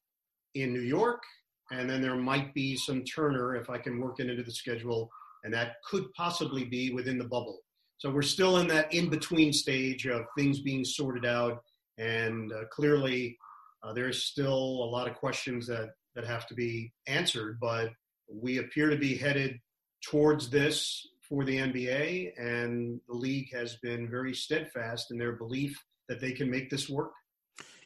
in New York, and then there might be some Turner if I can work it into the schedule, and that could possibly be within the bubble. So we're still in that in between stage of things being sorted out, and uh, clearly uh, there's still a lot of questions that that have to be answered. But we appear to be headed towards this for the NBA, and the league has been very steadfast in their belief that they can make this work.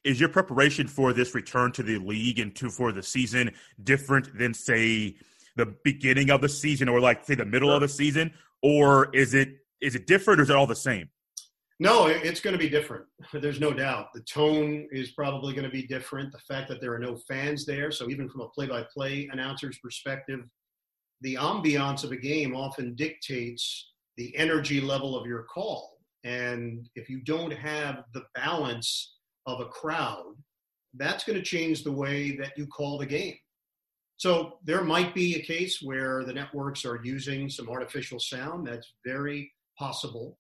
Is your preparation for this return to the league and to for the season different than say the beginning of the season or like say the middle of the season, or is it is it different or is it all the same? No, it's going to be different. There's no doubt. The tone is probably going to be different. The fact that there are no fans there, so even from a play-by-play announcer's perspective, the ambiance of a game often dictates the energy level of your call. And if you don't have the balance of a crowd, that's going to change the way that you call the game. So there might be a case where the networks are using some artificial sound. That's very possible.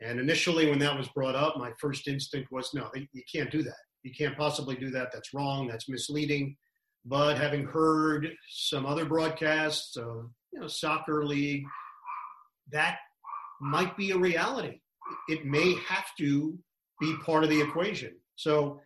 And initially, when that was brought up, my first instinct was no, you can't do that. You can't possibly do that. That's wrong. That's misleading. But having heard some other broadcasts of you know soccer league, that might be a reality. It may have to be part of the equation. So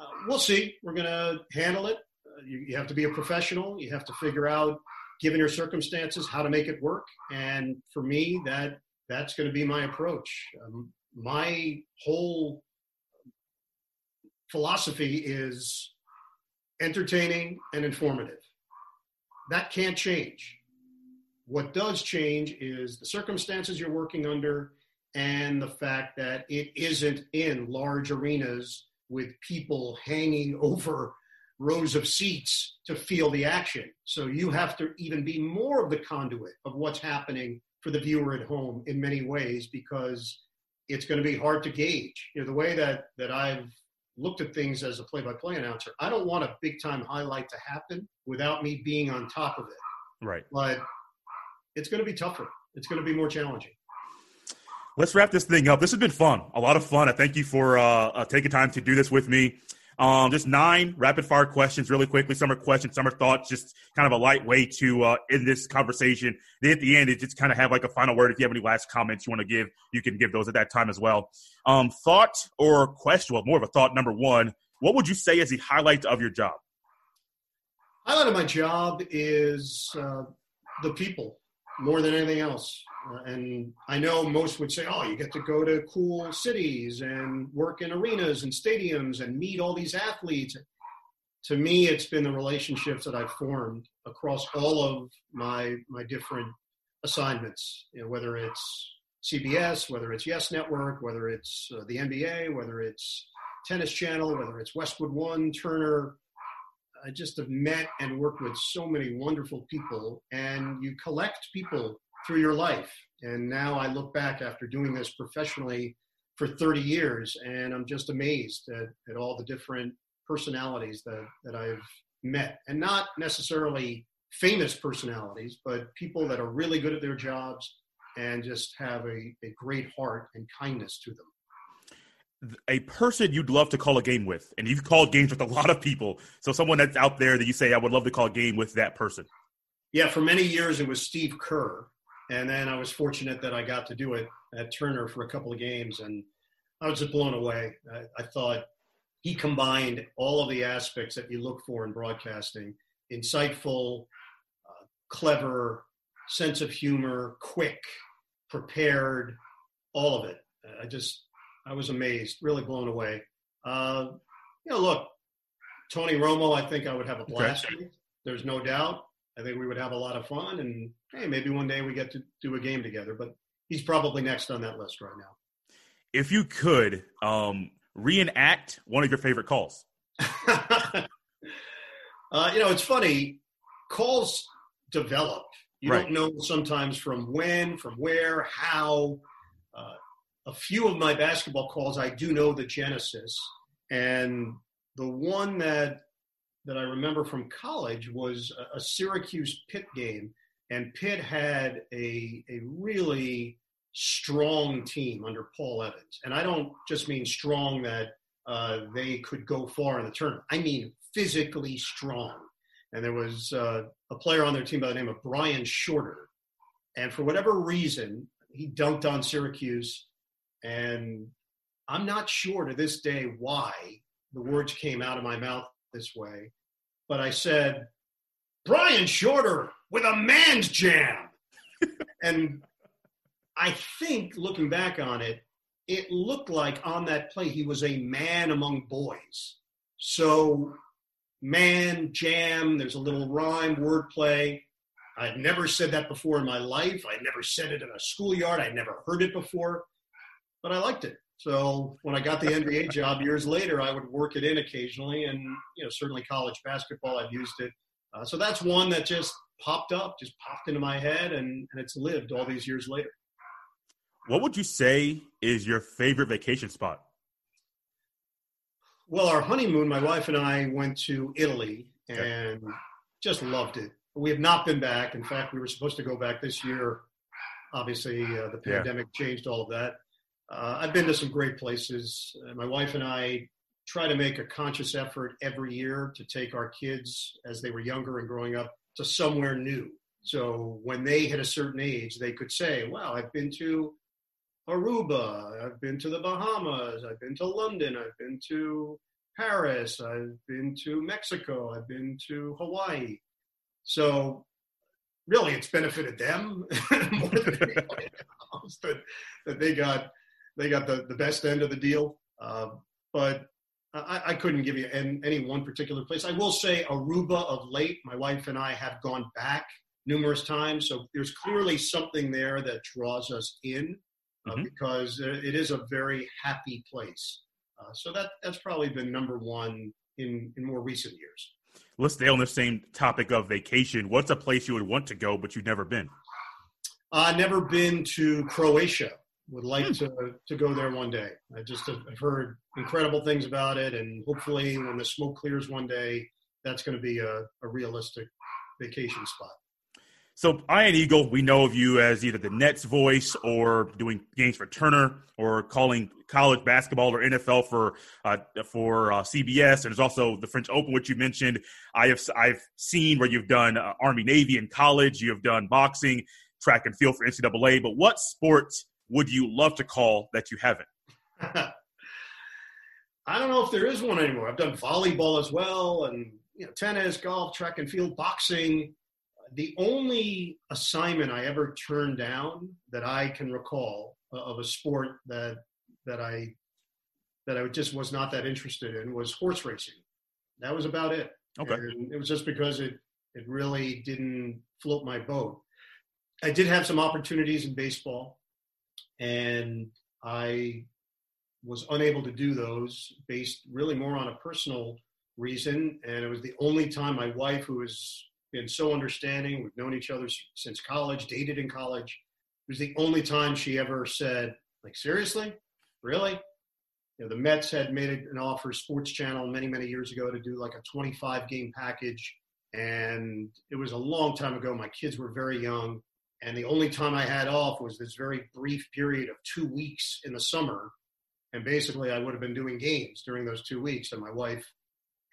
uh, we'll see. We're going to handle it. Uh, you, you have to be a professional. You have to figure out, given your circumstances, how to make it work. And for me, that that's going to be my approach. Um, my whole philosophy is entertaining and informative. That can't change. What does change is the circumstances you're working under and the fact that it isn't in large arenas with people hanging over rows of seats to feel the action. So you have to even be more of the conduit of what's happening for the viewer at home in many ways because it's going to be hard to gauge. You know, the way that that I've looked at things as a play-by-play announcer, I don't want a big-time highlight to happen without me being on top of it. Right. But it's going to be tougher. It's going to be more challenging let's wrap this thing up. This has been fun, a lot of fun. I thank you for uh, uh, taking time to do this with me. Um, just nine rapid fire questions, really quickly. Some are questions, some are thoughts. Just kind of a light way to uh, end this conversation. Then at the end, it just kind of have like a final word. If you have any last comments you want to give, you can give those at that time as well. Um, thought or question? Well, more of a thought. Number one, what would you say is the highlight of your job? Highlight of my job is uh, the people more than anything else. Uh, and I know most would say, oh, you get to go to cool cities and work in arenas and stadiums and meet all these athletes. To me, it's been the relationships that I've formed across all of my my different assignments. You know, whether it's CBS, whether it's Yes Network, whether it's uh, the NBA, whether it's Tennis Channel, whether it's Westwood One, Turner. I just have met and worked with so many wonderful people, and you collect people through your life. And now I look back after doing this professionally for 30 years, and I'm just amazed at, at all the different personalities that, that I've met. And not necessarily famous personalities, but people that are really good at their jobs and just have a, a great heart and kindness to them. A person you'd love to call a game with, and you've called games with a lot of people. So, someone that's out there that you say, I would love to call a game with that person. Yeah, for many years it was Steve Kerr. And then I was fortunate that I got to do it at Turner for a couple of games, and I was just blown away. I, I thought he combined all of the aspects that you look for in broadcasting insightful, uh, clever, sense of humor, quick, prepared, all of it. I just, I was amazed, really blown away. Uh, you know, look, Tony Romo, I think I would have a blast okay. with. There's no doubt. I think we would have a lot of fun, and hey, maybe one day we get to do a game together. But he's probably next on that list right now. If you could um, reenact one of your favorite calls, uh, you know, it's funny. Calls develop. You right. don't know sometimes from when, from where, how. Uh, a few of my basketball calls, I do know the genesis, and the one that that I remember from college was a, a Syracuse Pitt game, and Pitt had a a really strong team under Paul Evans, and I don't just mean strong that uh, they could go far in the tournament. I mean physically strong. And there was uh, a player on their team by the name of Brian Shorter, and for whatever reason, he dunked on Syracuse, and I'm not sure to this day why the words came out of my mouth this way, but I said, Brian Shorter with a man's jam. and I think looking back on it, it looked like on that play he was a man among boys. So, man, jam, there's a little rhyme, wordplay. I'd never said that before in my life. I'd never said it in a schoolyard. I'd never heard it before, but I liked it. So when I got the NBA job years later, I would work it in occasionally, and you know certainly college basketball I've used it. Uh, so that's one that just popped up, just popped into my head, and, and it's lived all these years later. What would you say is your favorite vacation spot? Well, our honeymoon, my wife and I went to Italy and okay. just loved it. We have not been back. In fact, we were supposed to go back this year. Obviously, uh, the pandemic yeah. changed all of that. Uh, I've been to some great places. Uh, my wife and I try to make a conscious effort every year to take our kids as they were younger and growing up to somewhere new. So when they hit a certain age, they could say, "Wow, I've been to Aruba. I've been to the Bahamas. I've been to London. I've been to Paris. I've been to Mexico. I've been to Hawaii. So really, it's benefited them more than that, that they got they got the, the best end of the deal. Uh, but I, I, couldn't give you any, any one particular place. I will say Aruba of late. My wife and I have gone back numerous times, so there's clearly something there that draws us in uh, mm-hmm. because it is a very happy place. Uh, so that that's probably been number one in in more recent years. Let's stay on the same topic of vacation. What's a place you would want to go but you've never been? I've uh, never been to Croatia. Would like hmm. to to go there one day. I just have heard incredible things about it, and hopefully, when the smoke clears one day, that's going to be a, a realistic vacation spot. So, Ian Eagle, we know of you as either the Nets voice or doing games for Turner or calling college basketball or NFL for uh, for uh, CBS. And there's also the French Open, which you mentioned. I have I've seen where you've done uh, Army Navy in college. You have done boxing, track and field for NCAA. But what sports would you love to call that you haven't? I don't know if there is one anymore. I've done volleyball as well, and you know, tennis, golf, track and field, boxing the only assignment I ever turned down that I can recall uh, of a sport that that I that I just was not that interested in was horse racing. That was about it. Okay. And it was just because it it really didn't float my boat. I did have some opportunities in baseball, and I was unable to do those based really more on a personal reason. And it was the only time my wife, who has been so understanding. We've known each other since college, dated in college. It was the only time she ever said, like, seriously? Really? You know, the Mets had made an offer, Sports Channel, many, many years ago to do like a 25 game package. And it was a long time ago. My kids were very young. And the only time I had off was this very brief period of two weeks in the summer. And basically, I would have been doing games during those two weeks. And my wife,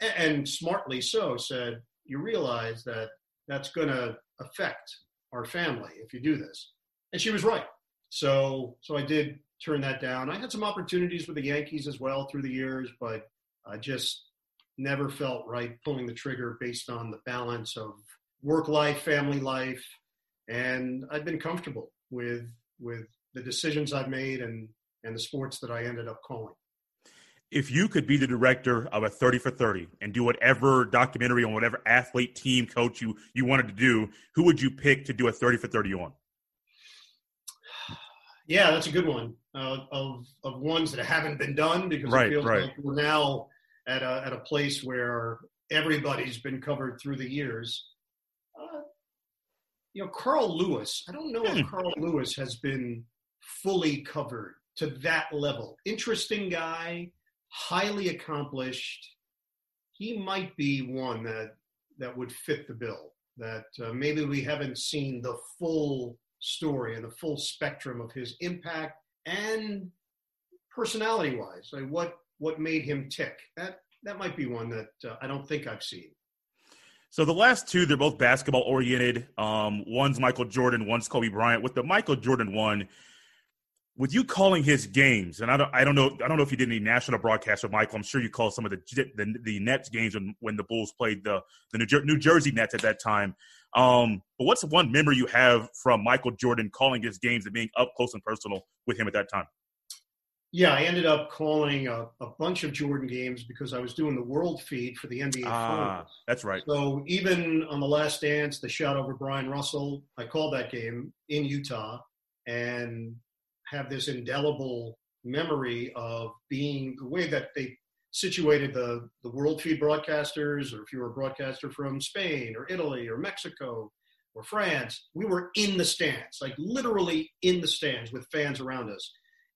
and smartly so, said, you realize that that's going to affect our family if you do this. And she was right. So, so I did turn that down. I had some opportunities with the Yankees as well through the years, but I just never felt right pulling the trigger based on the balance of work life, family life, and I've been comfortable with with the decisions I've made and and the sports that I ended up calling. If you could be the director of a 30 for 30 and do whatever documentary on whatever athlete team coach you you wanted to do who would you pick to do a 30 for 30 on? Yeah that's a good one. Uh, of of ones that haven't been done because right, it feels right. like we're now at a, at a place where everybody's been covered through the years you know carl lewis i don't know if hmm. carl lewis has been fully covered to that level interesting guy highly accomplished. He might be one that that would fit the bill. That uh, maybe we haven't seen the full story and the full spectrum of his impact and personality-wise, like what what made him tick. That that might be one that uh, I don't think I've seen. So the last two, they're both basketball oriented. Um, one's Michael Jordan, one's Kobe Bryant. With the Michael Jordan one, with you calling his games, and I don't, I don't know, I don't know if you did any national broadcasts with Michael. I'm sure you called some of the the, the Nets games when, when the Bulls played the the New, Jer- New Jersey Nets at that time. Um, but what's one memory you have from Michael Jordan calling his games and being up close and personal with him at that time? Yeah, I ended up calling a, a bunch of Jordan games because I was doing the world feed for the NBA. Ah, that's right. So even on the Last Dance, the shot over Bryon Russell, I called that game in Utah, and have this indelible memory of being the way that they situated the, the world feed broadcasters, or if you were a broadcaster from Spain or Italy or Mexico or France, we were in the stands, like literally in the stands with fans around us.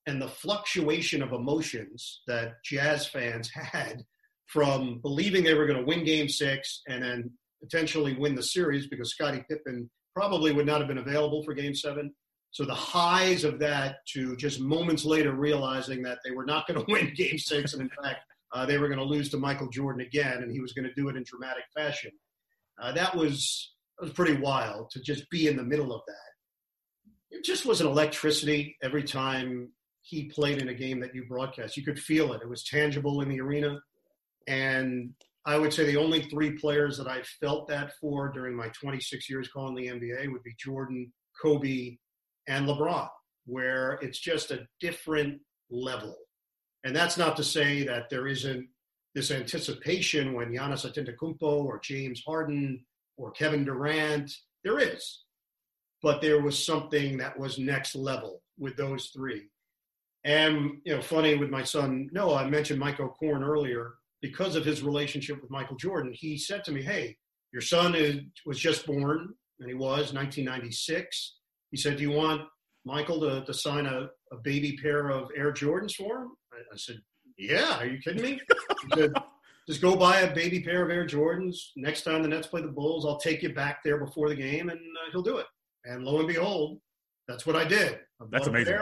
And the fluctuation of emotions that jazz fans had from believing they were going to win game six and then potentially win the series because Scottie Pippen probably would not have been available for game seven. So the highs of that to just moments later realizing that they were not going to win game six and in fact uh, they were going to lose to Michael Jordan again and he was going to do it in dramatic fashion. Uh, that was that was pretty wild to just be in the middle of that. It just was an electricity every time he played in a game that you broadcast. You could feel it. It was tangible in the arena. And I would say the only three players that I felt that for during my 26 years calling the NBA would be Jordan, Kobe, and LeBron, where it's just a different level. And that's not to say that there isn't this anticipation when Giannis Antetokounmpo or James Harden or Kevin Durant. There is, but there was something that was next level with those three. And you know, funny with my son Noah, I mentioned Michael O'Koren earlier because of his relationship with Michael Jordan, he said to me, Hey, your son is, was just born, and he was 1996. He said, Do you want Michael to, to sign a, a baby pair of Air Jordans for him? I, I said, Yeah, are you kidding me? He said, Just go buy a baby pair of Air Jordans. Next time the Nets play the Bulls, I'll take you back there before the game, and uh, he'll do it. And lo and behold, that's what I did. I that's amazing.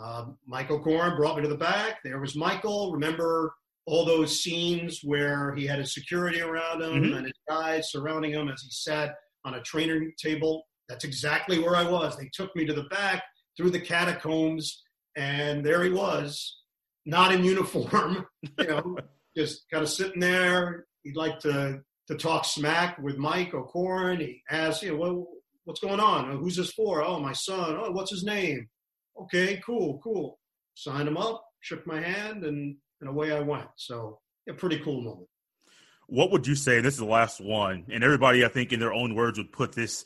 Uh, Michael O'Koren brought me to the back. There was Michael. Remember all those scenes where he had his security around him mm-hmm. and his guys surrounding him as he sat on a training table. That's exactly where I was. They took me to the back through the catacombs, and there he was, not in uniform, you know, just kind of sitting there. He'd like to to talk smack with Mike O'Koren. He asked, you know, well, what's going on? Who's this for? Oh, my son. Oh, what's his name? Okay, cool, cool. Signed him up, shook my hand, and and away I went. So a pretty cool moment. What would you say? This is the last one, and everybody, I think, in their own words, would put this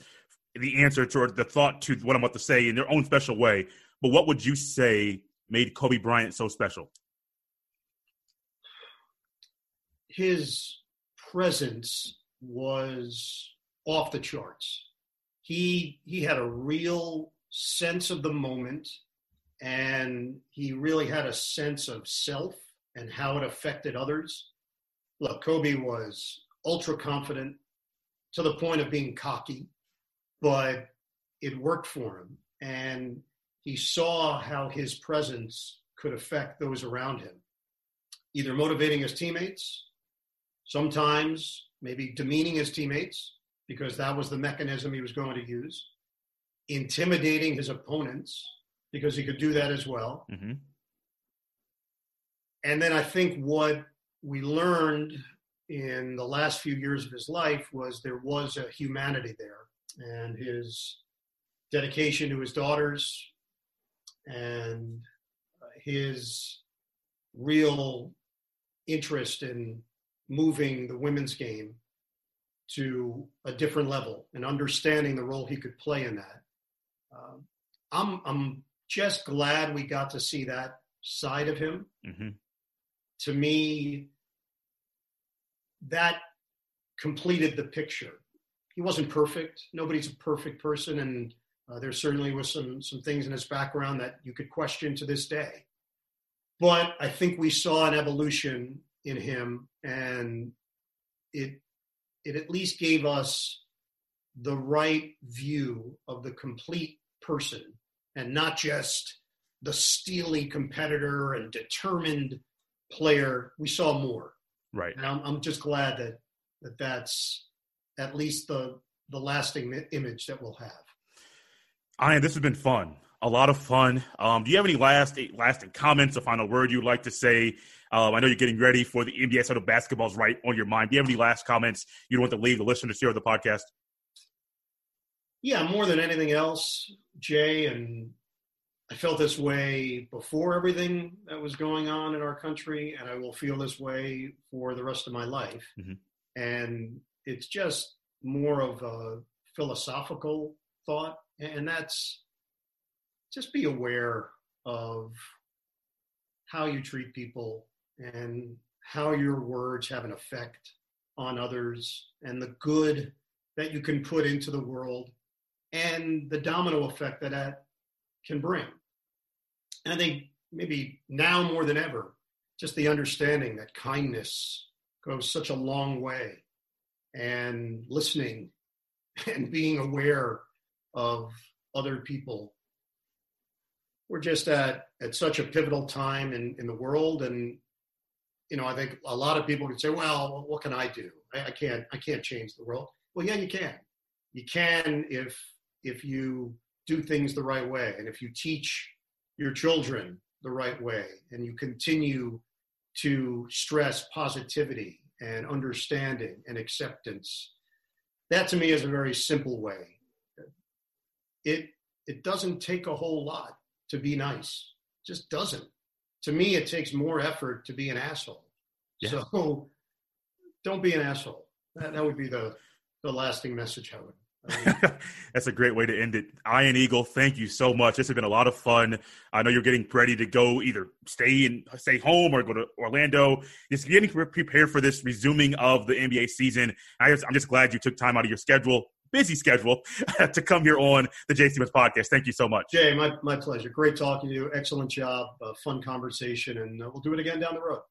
the answer to the thought to what I'm about to say in their own special way. But what would you say made Kobe Bryant so special? His presence was off the charts. He he had a real sense of the moment and he really had a sense of self and how it affected others. Look, Kobe was ultra confident to the point of being cocky, but it worked for him. And he saw how his presence could affect those around him, either motivating his teammates, sometimes maybe demeaning his teammates, because that was the mechanism he was going to use, intimidating his opponents, because he could do that as well. Mm-hmm and then I think what we learned in the last few years of his life was there was a humanity there and his dedication to his daughters and his real interest in moving the women's game to a different level and understanding the role he could play in that. Um, I'm I'm just glad we got to see that side of him. Mm-hmm to me, that completed the picture. He wasn't perfect. Nobody's a perfect person, and uh, there certainly was some some things in his background that you could question to this day. But I think we saw an evolution in him, and it it at least gave us the right view of the complete person, and not just the steely competitor and determined player, we saw more. Right. And I'm, I'm just glad that, that that's at least the the lasting image that we'll have. Ian, this has been fun. A lot of fun. Um, do you have any last lasting comments, a final word you'd like to say? Um, I know you're getting ready for the NBA, so basketball's right on your mind. Do you have any last comments you'd want to leave the listeners here of the podcast? Yeah, more than anything else, Jay, and I felt this way before everything that was going on in our country, and I will feel this way for the rest of my life. Mm-hmm. And it's just more of a philosophical thought, and that's just be aware of how you treat people and how your words have an effect on others and the good that you can put into the world and the domino effect that that can bring. And I think maybe now more than ever, just the understanding that kindness goes such a long way. And listening and being aware of other people. We're just at, at such a pivotal time in, in the world. And, you know, I think a lot of people can say, well, what can I do? I, I can't, I can't change the world. Well, yeah, you can. You can if, if you do things the right way. And if you teach your children the right way and you continue to stress positivity and understanding and acceptance. That to me is a very simple way. It it doesn't take a whole lot to be nice. It just doesn't. To me, it takes more effort to be an asshole. Yeah. So don't be an asshole. That, that would be the the lasting message I would That's a great way to end it. Ian Eagle, thank you so much. This has been a lot of fun. I know you're getting ready to go either stay and stay home or go to Orlando. Just getting prepared for this resuming of the NBA season. I am just glad you took time out of your schedule, busy schedule, to come here on the Stevens podcast. Thank you so much. Jay, my, my pleasure. Great talking to you. Excellent job. Uh, fun conversation. And uh, we'll do it again down the road.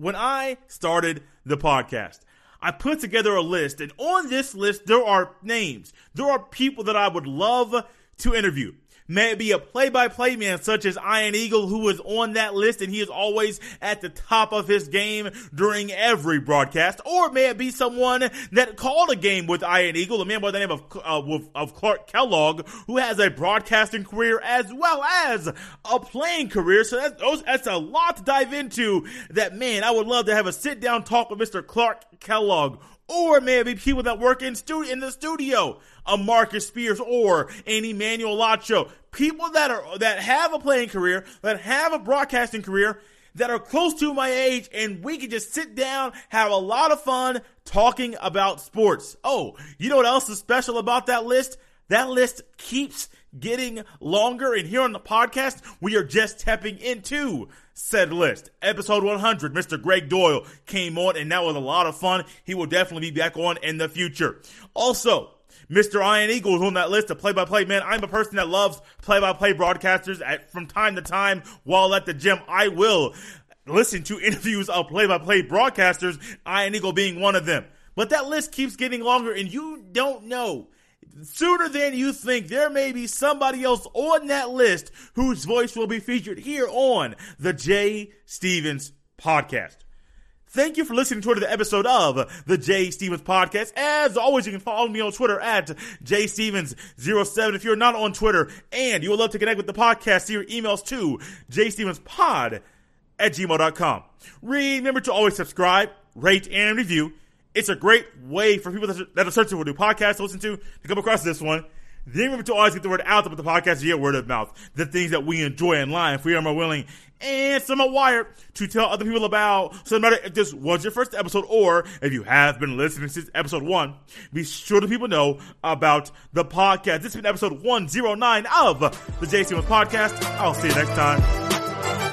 When I started the podcast, I put together a list, and on this list, there are names. There are people that I would love to interview. May it be a play-by-play man such as Ian Eagle, who is on that list and he is always at the top of his game during every broadcast, or may it be someone that called a game with Ian Eagle, a man by the name of uh, of Clark Kellogg, who has a broadcasting career as well as a playing career. So that's that's a lot to dive into. That man, I would love to have a sit down talk with Mr. Clark Kellogg or maybe people that work in stu- in the studio, a Marcus Spears or an Emmanuel Acho, people that are that have a playing career, that have a broadcasting career, that are close to my age, and we can just sit down, have a lot of fun talking about sports. Oh, you know what else is special about that list? That list keeps getting longer, and here on the podcast, we are just tapping into said list. Episode 100, Mr. Greg Doyle came on, and that was a lot of fun. He will definitely be back on in the future. Also, Mr. Ian Eagle is on that list of play-by-play man. I'm a person that loves play-by-play broadcasters. At, from time to time, while at the gym, I will listen to interviews of play-by-play broadcasters. Ian Eagle being one of them. But that list keeps getting longer, and you don't know sooner than you think, there may be somebody else on that list whose voice will be featured here on the Jay Stevens podcast. Thank you for listening to the episode of the Jay Stevens podcast. As always, you can follow me on Twitter at jstevens07 if you're not on Twitter and you would love to connect with the podcast, send your emails to jstevenspod at gmail.com. Remember to always subscribe, rate, and review. It's a great way for people that are searching for new podcasts to listen to to come across this one. Then remember to always get the word out about the podcast, via word of mouth, the things that we enjoy in life. We are more willing and somewhat wired to tell other people about. So no matter if this was your first episode or if you have been listening since episode one, be sure to people know about the podcast. This has been episode 109 of the Stevens Podcast. I'll see you next time.